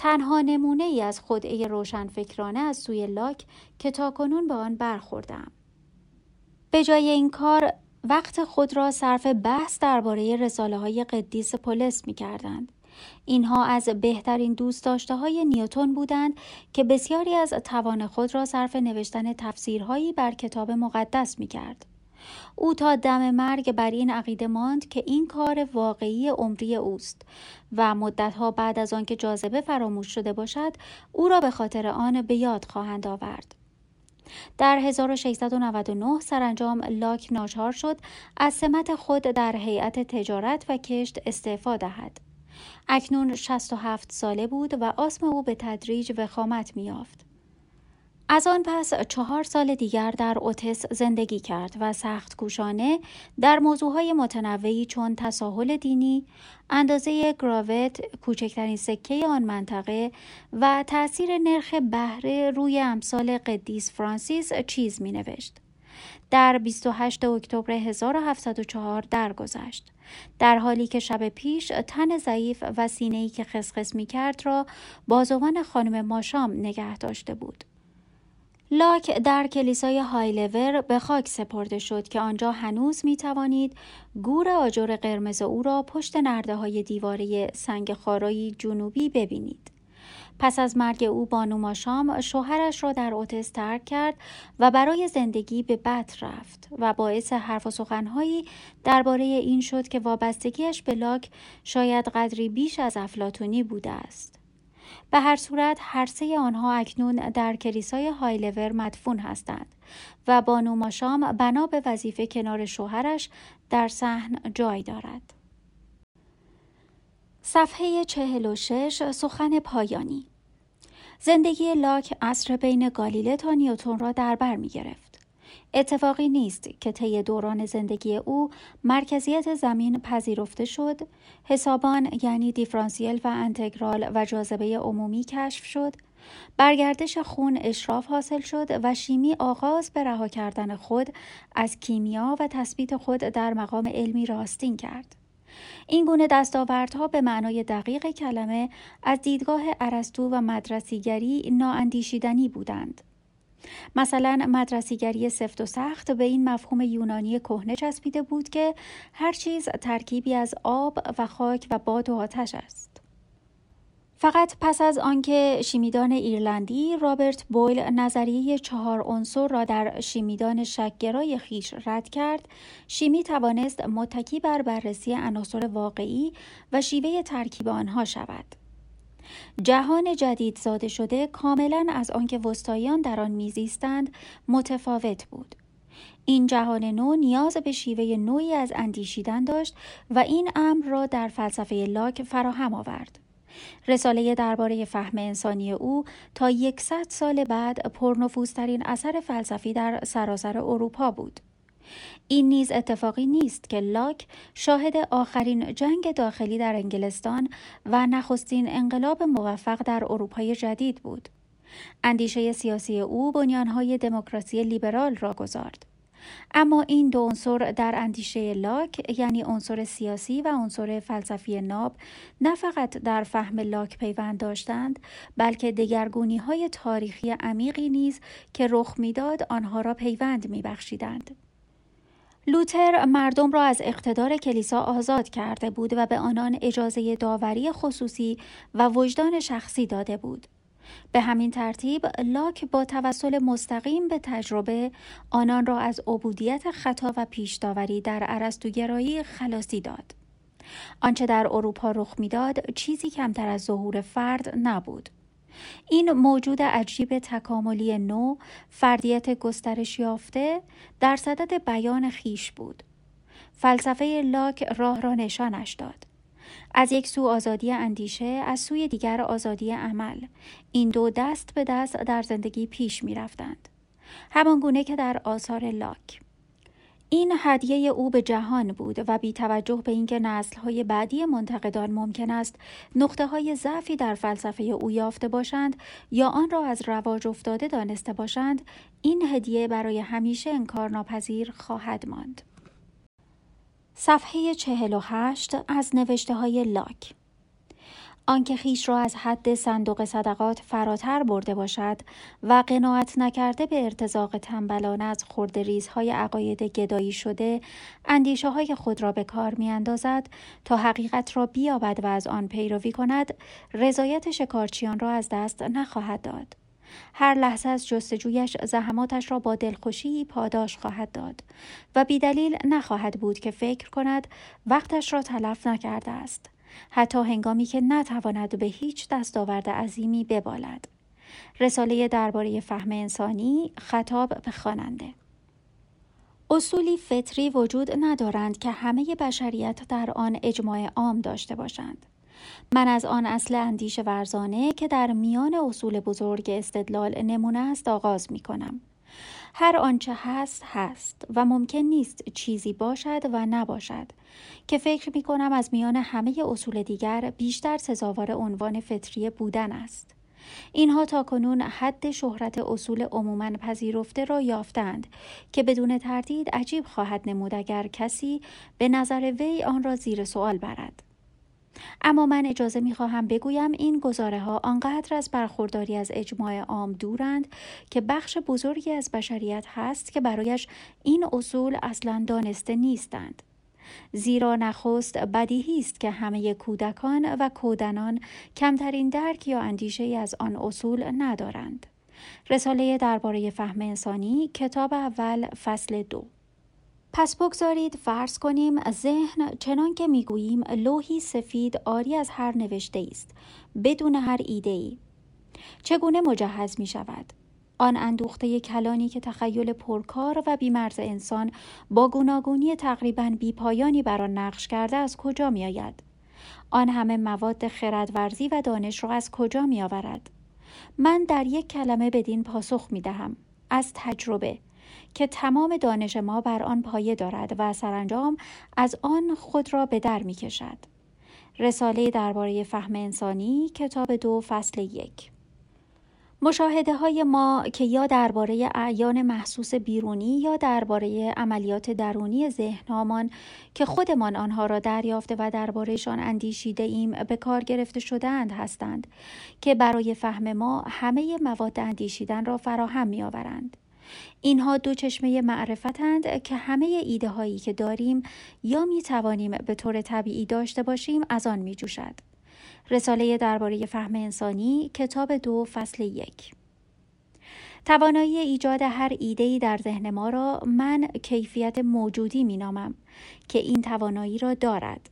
تنها نمونه ای از خدعه روشنفکرانه از سوی لاک که تاکنون به آن برخوردم. به جای این کار وقت خود را صرف بحث درباره رساله های قدیس پولس می کردند. اینها از بهترین دوست داشته های نیوتون بودند که بسیاری از توان خود را صرف نوشتن تفسیرهایی بر کتاب مقدس می کرد. او تا دم مرگ بر این عقیده ماند که این کار واقعی عمری اوست و مدتها بعد از آنکه جاذبه فراموش شده باشد او را به خاطر آن به یاد خواهند آورد. در 1699 سرانجام لاک ناچار شد از سمت خود در هیئت تجارت و کشت استعفا دهد. اکنون 67 ساله بود و آسم او به تدریج وخامت میافت از آن پس چهار سال دیگر در اوتس زندگی کرد و سخت کوشانه در موضوعهای متنوعی چون تساهل دینی، اندازه گراوت، کوچکترین سکه آن منطقه و تأثیر نرخ بهره روی امثال قدیس فرانسیس چیز می نوشت. در 28 اکتبر 1704 درگذشت. در حالی که شب پیش تن ضعیف و سینه‌ای که خسخس می کرد را بازوان خانم ماشام نگه داشته بود. لاک در کلیسای هایلور به خاک سپرده شد که آنجا هنوز می توانید گور آجر قرمز او را پشت نرده های دیواره سنگ خارایی جنوبی ببینید. پس از مرگ او بانو ماشام شوهرش را در اوتس ترک کرد و برای زندگی به بط رفت و باعث حرف و سخنهایی درباره این شد که وابستگیش به لاک شاید قدری بیش از افلاتونی بوده است. به هر صورت هر سه آنها اکنون در کلیسای هایلور مدفون هستند و بانو ماشام بنا به وظیفه کنار شوهرش در صحن جای دارد. صفحه 46 سخن پایانی زندگی لاک اصر بین گالیله تا نیوتون را در بر می گرفت. اتفاقی نیست که طی دوران زندگی او مرکزیت زمین پذیرفته شد، حسابان یعنی دیفرانسیل و انتگرال و جاذبه عمومی کشف شد، برگردش خون اشراف حاصل شد و شیمی آغاز به رها کردن خود از کیمیا و تثبیت خود در مقام علمی راستین کرد. این گونه دستاوردها به معنای دقیق کلمه از دیدگاه ارسطو و مدرسیگری نااندیشیدنی بودند. مثلا مدرسیگری سفت و سخت به این مفهوم یونانی کهنه چسبیده بود که هر چیز ترکیبی از آب و خاک و باد و آتش است. فقط پس از آنکه شیمیدان ایرلندی رابرت بویل نظریه چهار عنصر را در شیمیدان شکگرای خیش رد کرد شیمی توانست متکی بر بررسی عناصر واقعی و شیوه ترکیب آنها شود جهان جدید زاده شده کاملا از آنکه وستاییان در آن میزیستند متفاوت بود این جهان نو نیاز به شیوه نوعی از اندیشیدن داشت و این امر را در فلسفه لاک فراهم آورد رساله درباره فهم انسانی او تا یکصد سال بعد پرنفوذترین اثر فلسفی در سراسر اروپا بود. این نیز اتفاقی نیست که لاک شاهد آخرین جنگ داخلی در انگلستان و نخستین انقلاب موفق در اروپای جدید بود. اندیشه سیاسی او بنیانهای دموکراسی لیبرال را گذارد. اما این دو عنصر در اندیشه لاک یعنی عنصر سیاسی و عنصر فلسفی ناب نه فقط در فهم لاک پیوند داشتند بلکه دگرگونی های تاریخی عمیقی نیز که رخ می‌داد آنها را پیوند میبخشیدند لوتر مردم را از اقتدار کلیسا آزاد کرده بود و به آنان اجازه داوری خصوصی و وجدان شخصی داده بود. به همین ترتیب لاک با توسل مستقیم به تجربه آنان را از عبودیت خطا و پیشداوری در ارسطوگرایی خلاصی داد. آنچه در اروپا رخ می‌داد چیزی کمتر از ظهور فرد نبود. این موجود عجیب تکاملی نو فردیت گسترش یافته در صدد بیان خیش بود. فلسفه لاک راه را نشانش داد. از یک سو آزادی اندیشه از سوی دیگر آزادی عمل. این دو دست به دست در زندگی پیش می رفتند همان گونه که در آثار لاک. این هدیه او به جهان بود و بی توجه به اینکه های بعدی منتقدان ممکن است نقطه های ضعفی در فلسفه او یافته باشند یا آن را از رواج افتاده دانسته باشند این هدیه برای همیشه انکارناپذیر خواهد ماند. صفحه 48 از نوشته های لاک آنکه خیش را از حد صندوق صدقات فراتر برده باشد و قناعت نکرده به ارتزاق تنبلانه از خورد ریزهای عقاید گدایی شده اندیشه های خود را به کار می اندازد تا حقیقت را بیابد و از آن پیروی کند رضایت شکارچیان را از دست نخواهد داد. هر لحظه از جستجویش زحماتش را با دلخوشی پاداش خواهد داد و بیدلیل نخواهد بود که فکر کند وقتش را تلف نکرده است حتی هنگامی که نتواند به هیچ دستاورد عظیمی ببالد. رساله درباره فهم انسانی خطاب به خواننده. اصولی فطری وجود ندارند که همه بشریت در آن اجماع عام داشته باشند. من از آن اصل اندیش ورزانه که در میان اصول بزرگ استدلال نمونه است آغاز می کنم. هر آنچه هست هست و ممکن نیست چیزی باشد و نباشد که فکر می کنم از میان همه اصول دیگر بیشتر سزاوار عنوان فطری بودن است. اینها تا کنون حد شهرت اصول عموما پذیرفته را یافتند که بدون تردید عجیب خواهد نمود اگر کسی به نظر وی آن را زیر سوال برد. اما من اجازه می خواهم بگویم این گزاره ها آنقدر از برخورداری از اجماع عام دورند که بخش بزرگی از بشریت هست که برایش این اصول اصلا دانسته نیستند. زیرا نخست بدیهی است که همه کودکان و کودنان کمترین درک یا اندیشه از آن اصول ندارند. رساله درباره فهم انسانی کتاب اول فصل دو پس بگذارید فرض کنیم ذهن چنان که می‌گوییم لوحی سفید آری از هر نوشته است بدون هر ایده ای چگونه مجهز می شود؟ آن اندوخته کلانی که تخیل پرکار و بیمرز انسان با گوناگونی تقریبا بیپایانی بر آن نقش کرده از کجا می آید؟ آن همه مواد خردورزی و دانش را از کجا می آورد؟ من در یک کلمه بدین پاسخ می دهم. از تجربه که تمام دانش ما بر آن پایه دارد و سرانجام از آن خود را به در می کشد. رساله درباره فهم انسانی کتاب دو فصل یک مشاهده های ما که یا درباره اعیان محسوس بیرونی یا درباره عملیات درونی ذهنهامان که خودمان آنها را دریافته و دربارهشان اندیشیده ایم به کار گرفته شدهاند هستند که برای فهم ما همه مواد اندیشیدن را فراهم می آورند. اینها دو چشمه معرفتند که همه ایده هایی که داریم یا می توانیم به طور طبیعی داشته باشیم از آن می جوشد. رساله درباره فهم انسانی کتاب دو فصل یک توانایی ایجاد هر ایده‌ای در ذهن ما را من کیفیت موجودی مینامم که این توانایی را دارد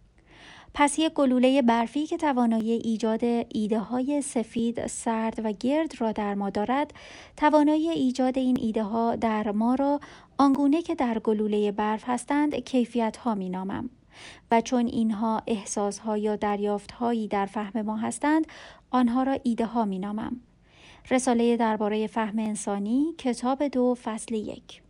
پس یک گلوله برفی که توانایی ایجاد ایده های سفید، سرد و گرد را در ما دارد، توانایی ایجاد این ایده ها در ما را آنگونه که در گلوله برف هستند کیفیت ها می نامم. و چون اینها احساس ها یا دریافت هایی در فهم ما هستند آنها را ایده ها می نامم. رساله درباره فهم انسانی کتاب دو فصل یک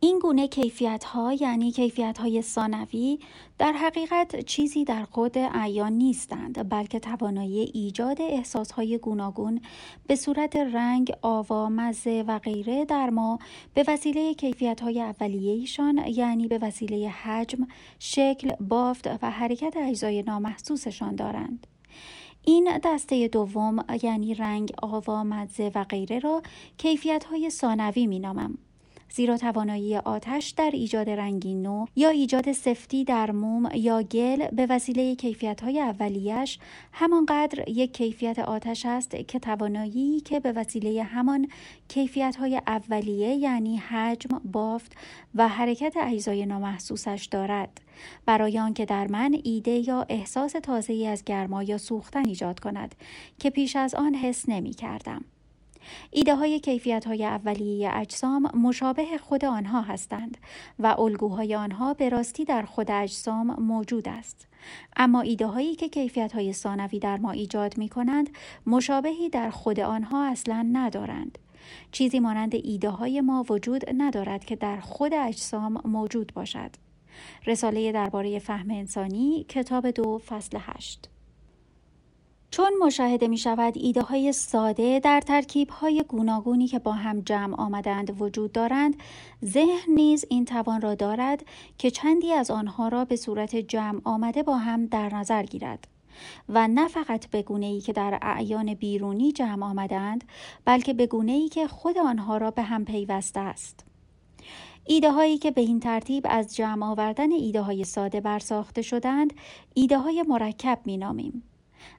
این گونه کیفیت ها یعنی کیفیت های ثانوی در حقیقت چیزی در خود اعیان نیستند بلکه توانایی ایجاد احساس های گوناگون به صورت رنگ، آوا، مزه و غیره در ما به وسیله کیفیت های اولیهشان یعنی به وسیله حجم، شکل، بافت و حرکت اجزای نامحسوسشان دارند. این دسته دوم یعنی رنگ، آوا، مزه و غیره را کیفیت های ثانوی می نامم. زیرا توانایی آتش در ایجاد رنگی نو یا ایجاد سفتی در موم یا گل به وسیله کیفیت های اولیش همانقدر یک کیفیت آتش است که توانایی که به وسیله همان کیفیت های اولیه یعنی حجم، بافت و حرکت اجزای نامحسوسش دارد برای آنکه در من ایده یا احساس تازه‌ای از گرما یا سوختن ایجاد کند که پیش از آن حس نمی کردم. ایده های کیفیت های اولیه اجسام مشابه خود آنها هستند و الگوهای آنها به راستی در خود اجسام موجود است. اما ایده هایی که کیفیت های ثانوی در ما ایجاد می کنند مشابهی در خود آنها اصلا ندارند. چیزی مانند ایده های ما وجود ندارد که در خود اجسام موجود باشد. رساله درباره فهم انسانی کتاب دو فصل هشت چون مشاهده می شود ایده های ساده در ترکیب های گوناگونی که با هم جمع آمدند وجود دارند ذهن نیز این توان را دارد که چندی از آنها را به صورت جمع آمده با هم در نظر گیرد و نه فقط به گونه ای که در اعیان بیرونی جمع آمدند بلکه به گونه ای که خود آنها را به هم پیوسته است ایده هایی که به این ترتیب از جمع آوردن ایده های ساده برساخته شدند ایده های مرکب می نامیم.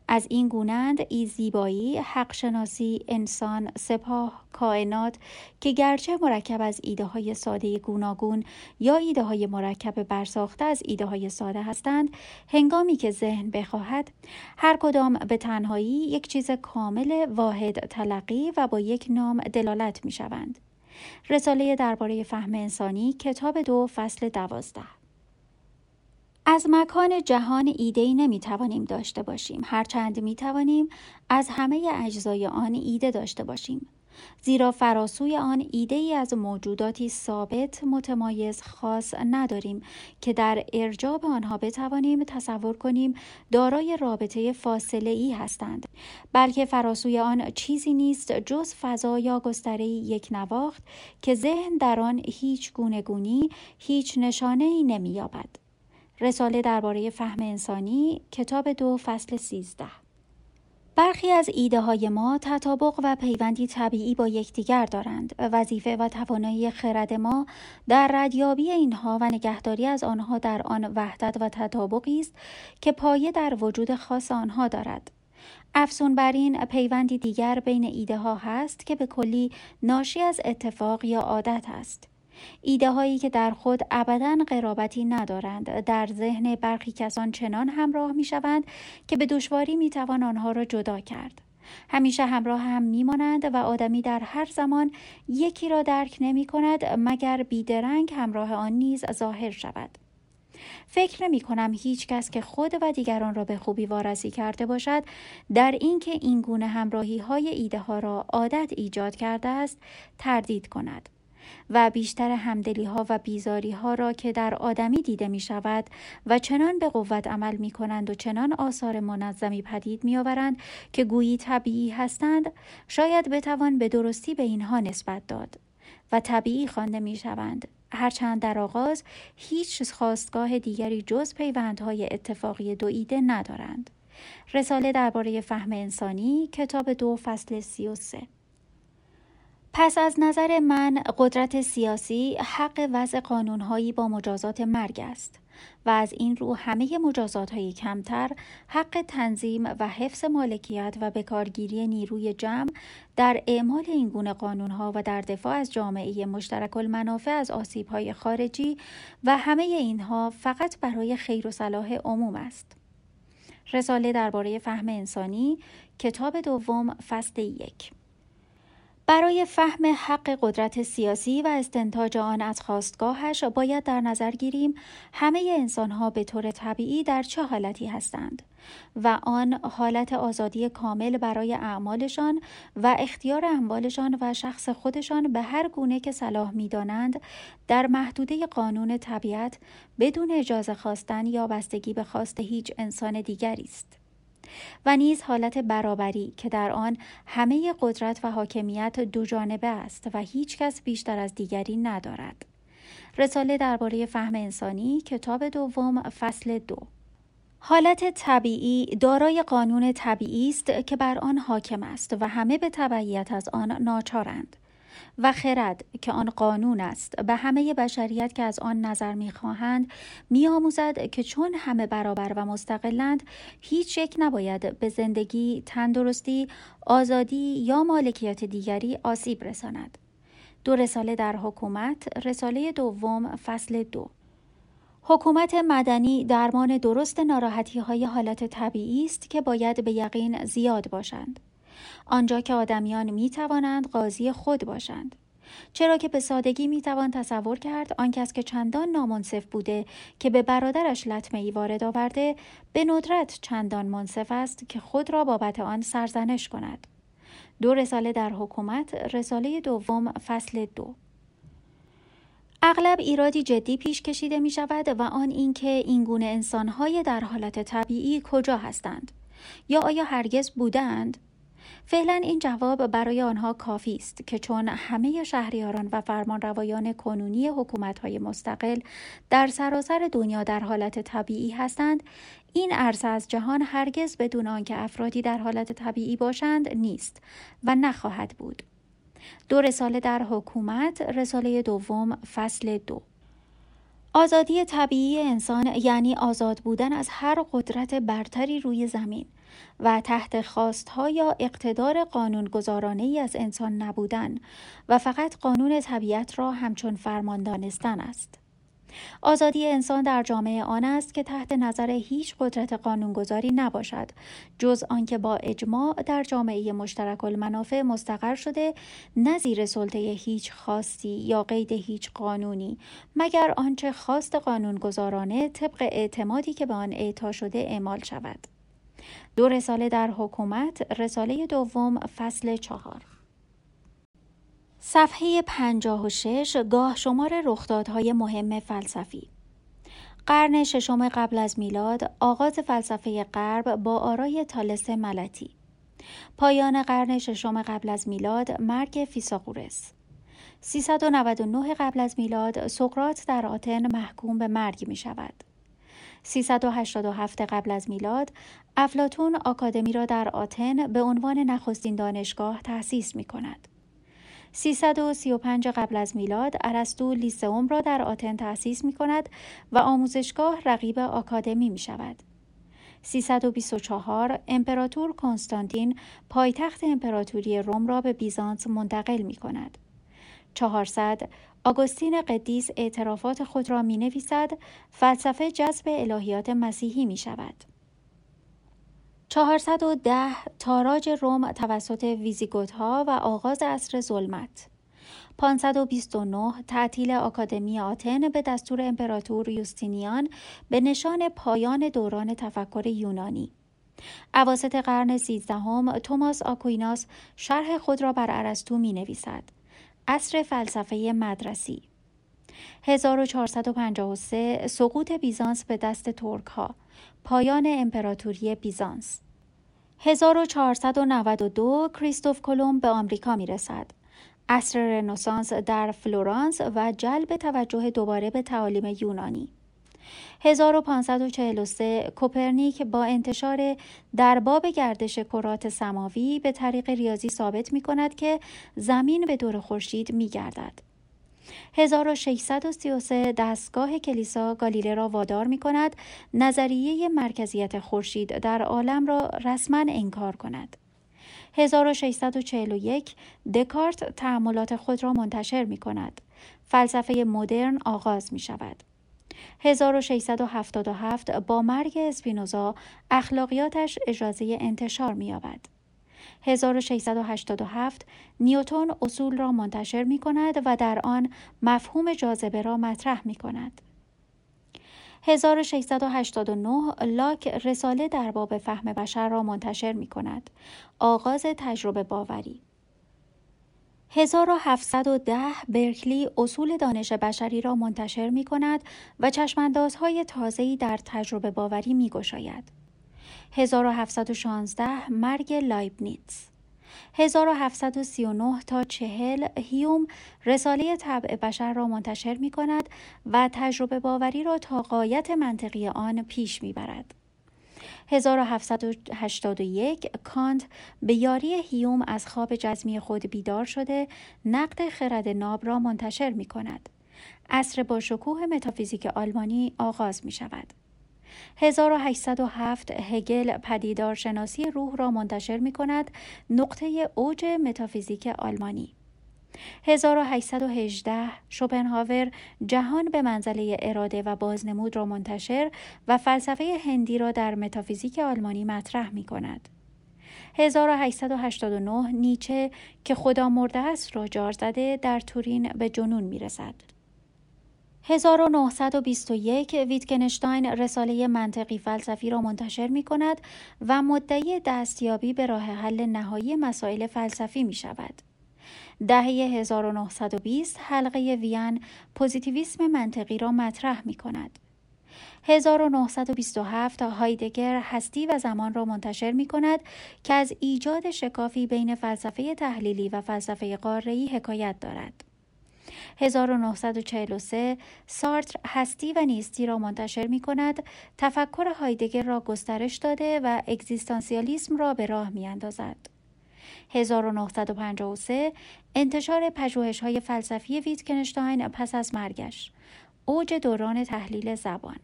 از این گونند ای زیبایی، حق شناسی، انسان، سپاه، کائنات که گرچه مرکب از ایده های ساده گوناگون یا ایده های مرکب برساخته از ایده های ساده هستند هنگامی که ذهن بخواهد هر کدام به تنهایی یک چیز کامل واحد تلقی و با یک نام دلالت می شوند. رساله درباره فهم انسانی کتاب دو فصل دوازده از مکان جهان ایده نمی توانیم داشته باشیم. هرچند می توانیم از همه اجزای آن ایده داشته باشیم. زیرا فراسوی آن ایده ای از موجوداتی ثابت متمایز خاص نداریم که در ارجاب آنها بتوانیم تصور کنیم دارای رابطه فاصله ای هستند. بلکه فراسوی آن چیزی نیست جز فضا یا گستره یک نواخت که ذهن در آن هیچ گونگونی هیچ نشانه ای نمییابد. رساله درباره فهم انسانی کتاب دو فصل سیزده برخی از ایده های ما تطابق و پیوندی طبیعی با یکدیگر دارند. وظیفه و توانایی خرد ما در ردیابی اینها و نگهداری از آنها در آن وحدت و تطابقی است که پایه در وجود خاص آنها دارد. افزون بر این پیوندی دیگر بین ایده ها هست که به کلی ناشی از اتفاق یا عادت است. ایده هایی که در خود ابدا قرابتی ندارند در ذهن برخی کسان چنان همراه می شوند که به دشواری می توان آنها را جدا کرد. همیشه همراه هم میمانند و آدمی در هر زمان یکی را درک نمی کند مگر بیدرنگ همراه آن نیز ظاهر شود. فکر نمی کنم هیچ کس که خود و دیگران را به خوبی وارسی کرده باشد در اینکه این گونه همراهی های ایده ها را عادت ایجاد کرده است تردید کند. و بیشتر همدلی ها و بیزاری ها را که در آدمی دیده می شود و چنان به قوت عمل می کنند و چنان آثار منظمی پدید می آورند که گویی طبیعی هستند شاید بتوان به درستی به اینها نسبت داد و طبیعی خوانده می شوند هرچند در آغاز هیچ خواستگاه دیگری جز پیوندهای اتفاقی دو ایده ندارند. رساله درباره فهم انسانی کتاب دو فصل سی و سه پس از نظر من قدرت سیاسی حق وضع قانونهایی با مجازات مرگ است و از این رو همه مجازات های کمتر حق تنظیم و حفظ مالکیت و بکارگیری نیروی جمع در اعمال این گونه قانونها و در دفاع از جامعه مشترک المنافع از آسیب های خارجی و همه اینها فقط برای خیر و صلاح عموم است. رساله درباره فهم انسانی کتاب دوم فصل یک برای فهم حق قدرت سیاسی و استنتاج آن از خواستگاهش باید در نظر گیریم همه انسانها به طور طبیعی در چه حالتی هستند و آن حالت آزادی کامل برای اعمالشان و اختیار اموالشان و شخص خودشان به هر گونه که صلاح می‌دانند در محدوده قانون طبیعت بدون اجازه خواستن یا بستگی به خواست هیچ انسان دیگری است. و نیز حالت برابری که در آن همه قدرت و حاکمیت دو جانبه است و هیچ کس بیشتر از دیگری ندارد. رساله درباره فهم انسانی کتاب دوم فصل دو حالت طبیعی دارای قانون طبیعی است که بر آن حاکم است و همه به تبعیت از آن ناچارند. و خرد که آن قانون است. به همه بشریت که از آن نظر می‌خواهند میآموزد که چون همه برابر و مستقلند هیچ یک نباید به زندگی تندرستی آزادی یا مالکیت دیگری آسیب رساند. دو رساله در حکومت رساله دوم فصل دو. حکومت مدنی درمان درست ناراحتی های حالت طبیعی است که باید به یقین زیاد باشند. آنجا که آدمیان می توانند قاضی خود باشند. چرا که به سادگی می توان تصور کرد آن کس که چندان نامنصف بوده که به برادرش لطمه ای وارد آورده به ندرت چندان منصف است که خود را بابت آن سرزنش کند. دو رساله در حکومت رساله دوم فصل دو. اغلب ایرادی جدی پیش کشیده می شود و آن اینکه این گونه انسانهای در حالت طبیعی کجا هستند؟ یا آیا هرگز بودند فعلا این جواب برای آنها کافی است که چون همه شهریاران و فرمانروایان کنونی حکومت‌های مستقل در سراسر دنیا در حالت طبیعی هستند این عرصه از جهان هرگز بدون آنکه افرادی در حالت طبیعی باشند نیست و نخواهد بود. دو رساله در حکومت رساله دوم فصل دو. آزادی طبیعی انسان یعنی آزاد بودن از هر قدرت برتری روی زمین و تحت خواستها یا اقتدار قانونگذارانه ای از انسان نبودن و فقط قانون طبیعت را همچون فرمان دانستن است. آزادی انسان در جامعه آن است که تحت نظر هیچ قدرت قانونگذاری نباشد. جز آنکه با اجماع در جامعه مشترک المنافع مستقر شده نظیر سلطه هیچ خاصی یا قید هیچ قانونی مگر آنچه خواست قانونگذارانه طبق اعتمادی که به آن اعطا شده اعمال شود. دو رساله در حکومت رساله دوم فصل چهار. صفحه پنجاه و شش گاه شمار رخدادهای مهم فلسفی. قرن ششم قبل از میلاد آغاز فلسفه غرب با آرای تالس ملتی. پایان قرن ششم قبل از میلاد مرگ فیساغورس 399 قبل از میلاد سقراط در آتن محکوم به مرگ می شود 387 قبل از میلاد افلاتون آکادمی را در آتن به عنوان نخستین دانشگاه تأسیس می کند. 335 قبل از میلاد ارسطو لیسئوم را در آتن تأسیس می کند و آموزشگاه رقیب آکادمی می شود. 324 امپراتور کنستانتین پایتخت امپراتوری روم را به بیزانس منتقل می کند. 400 آگوستین قدیس اعترافات خود را می نویسد فلسفه جذب الهیات مسیحی می شود. 410 تاراج روم توسط ویزیگوت ها و آغاز عصر ظلمت. 529 تعطیل آکادمی آتن به دستور امپراتور یوستینیان به نشان پایان دوران تفکر یونانی. اواسط قرن سیزدهم توماس آکویناس شرح خود را بر ارسطو می نویسد. عصر فلسفه مدرسی. 1453 سقوط بیزانس به دست ترک ها پایان امپراتوری بیزانس 1492 کریستوف کلمب به آمریکا می رسد. عصر رنسانس در فلورانس و جلب توجه دوباره به تعالیم یونانی 1543 کوپرنیک با انتشار در باب گردش کرات سماوی به طریق ریاضی ثابت می کند که زمین به دور خورشید می گردد. 1633 دستگاه کلیسا گالیله را وادار می کند نظریه مرکزیت خورشید در عالم را رسما انکار کند. 1641 دکارت تعملات خود را منتشر می کند. فلسفه مدرن آغاز می شود. 1677 با مرگ اسپینوزا اخلاقیاتش اجازه انتشار می یابد. 1687 نیوتون اصول را منتشر می کند و در آن مفهوم جاذبه را مطرح می کند. 1689 لاک رساله در باب فهم بشر را منتشر می کند. آغاز تجربه باوری 1710 برکلی اصول دانش بشری را منتشر می کند و چشماندازهای تازه‌ای در تجربه باوری می گشاید. 1716 مرگ لایبنیتس 1739 تا چهل هیوم رساله طبع بشر را منتشر می کند و تجربه باوری را تا قایت منطقی آن پیش می برد. 1781 کانت به یاری هیوم از خواب جزمی خود بیدار شده نقد خرد ناب را منتشر می کند. اصر با شکوه متافیزیک آلمانی آغاز می شود. 1807 هگل پدیدارشناسی روح را منتشر می کند نقطه اوج متافیزیک آلمانی 1818 شوپنهاور جهان به منزله اراده و بازنمود را منتشر و فلسفه هندی را در متافیزیک آلمانی مطرح می کند. 1889 نیچه که خدا مرده است را جار زده در تورین به جنون می رسد. 1921 ویتکنشتاین رساله منطقی فلسفی را منتشر می کند و مدعی دستیابی به راه حل نهایی مسائل فلسفی می شود. دهه 1920 حلقه وین پوزیتیویسم منطقی را مطرح می کند. 1927 هایدگر هستی و زمان را منتشر می کند که از ایجاد شکافی بین فلسفه تحلیلی و فلسفه قاره‌ای حکایت دارد. 1943 سارتر هستی و نیستی را منتشر می کند تفکر هایدگر را گسترش داده و اگزیستانسیالیسم را به راه می اندازد. 1953 انتشار پژوهش های فلسفی ویتکنشتاین پس از مرگش. اوج دوران تحلیل زبان.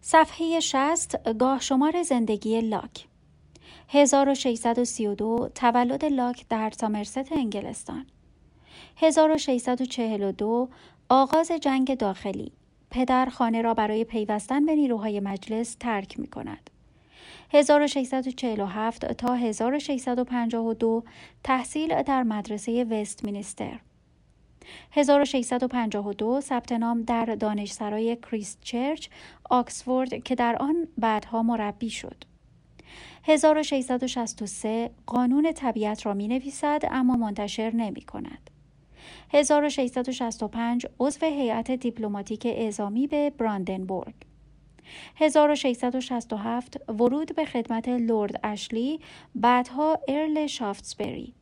صفحه 60 گاه شمار زندگی لاک. 1632 تولد لاک در سامرست انگلستان. 1642 آغاز جنگ داخلی. پدر خانه را برای پیوستن به نیروهای مجلس ترک می کند. 1647 تا 1652 تحصیل در مدرسه وست مینستر 1652 ثبت نام در دانشسرای کریست چرچ آکسفورد که در آن بعدها مربی شد. 1663 قانون طبیعت را می نویسد اما منتشر نمی کند 1665 عضو هیئت دیپلماتیک اعزامی به براندنبورگ. 1667 ورود به خدمت لورد اشلی بعدها ارل شافتسبری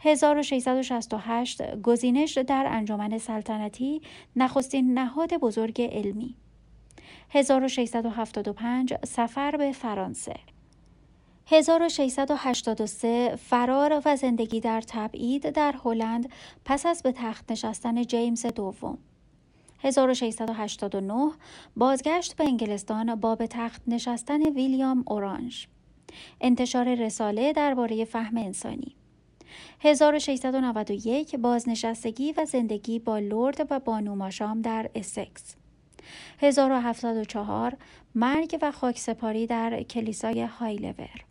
1668 گزینش در انجمن سلطنتی نخستین نهاد بزرگ علمی. 1675 سفر به فرانسه. 1683 فرار و زندگی در تبعید در هلند پس از به تخت نشستن جیمز دوم. 1689 بازگشت به انگلستان با به تخت نشستن ویلیام اورانج. انتشار رساله درباره فهم انسانی. 1691 بازنشستگی و زندگی با لرد و بانو ماشام در اسکس. 1704 مرگ و خاکسپاری در کلیسای هایلور.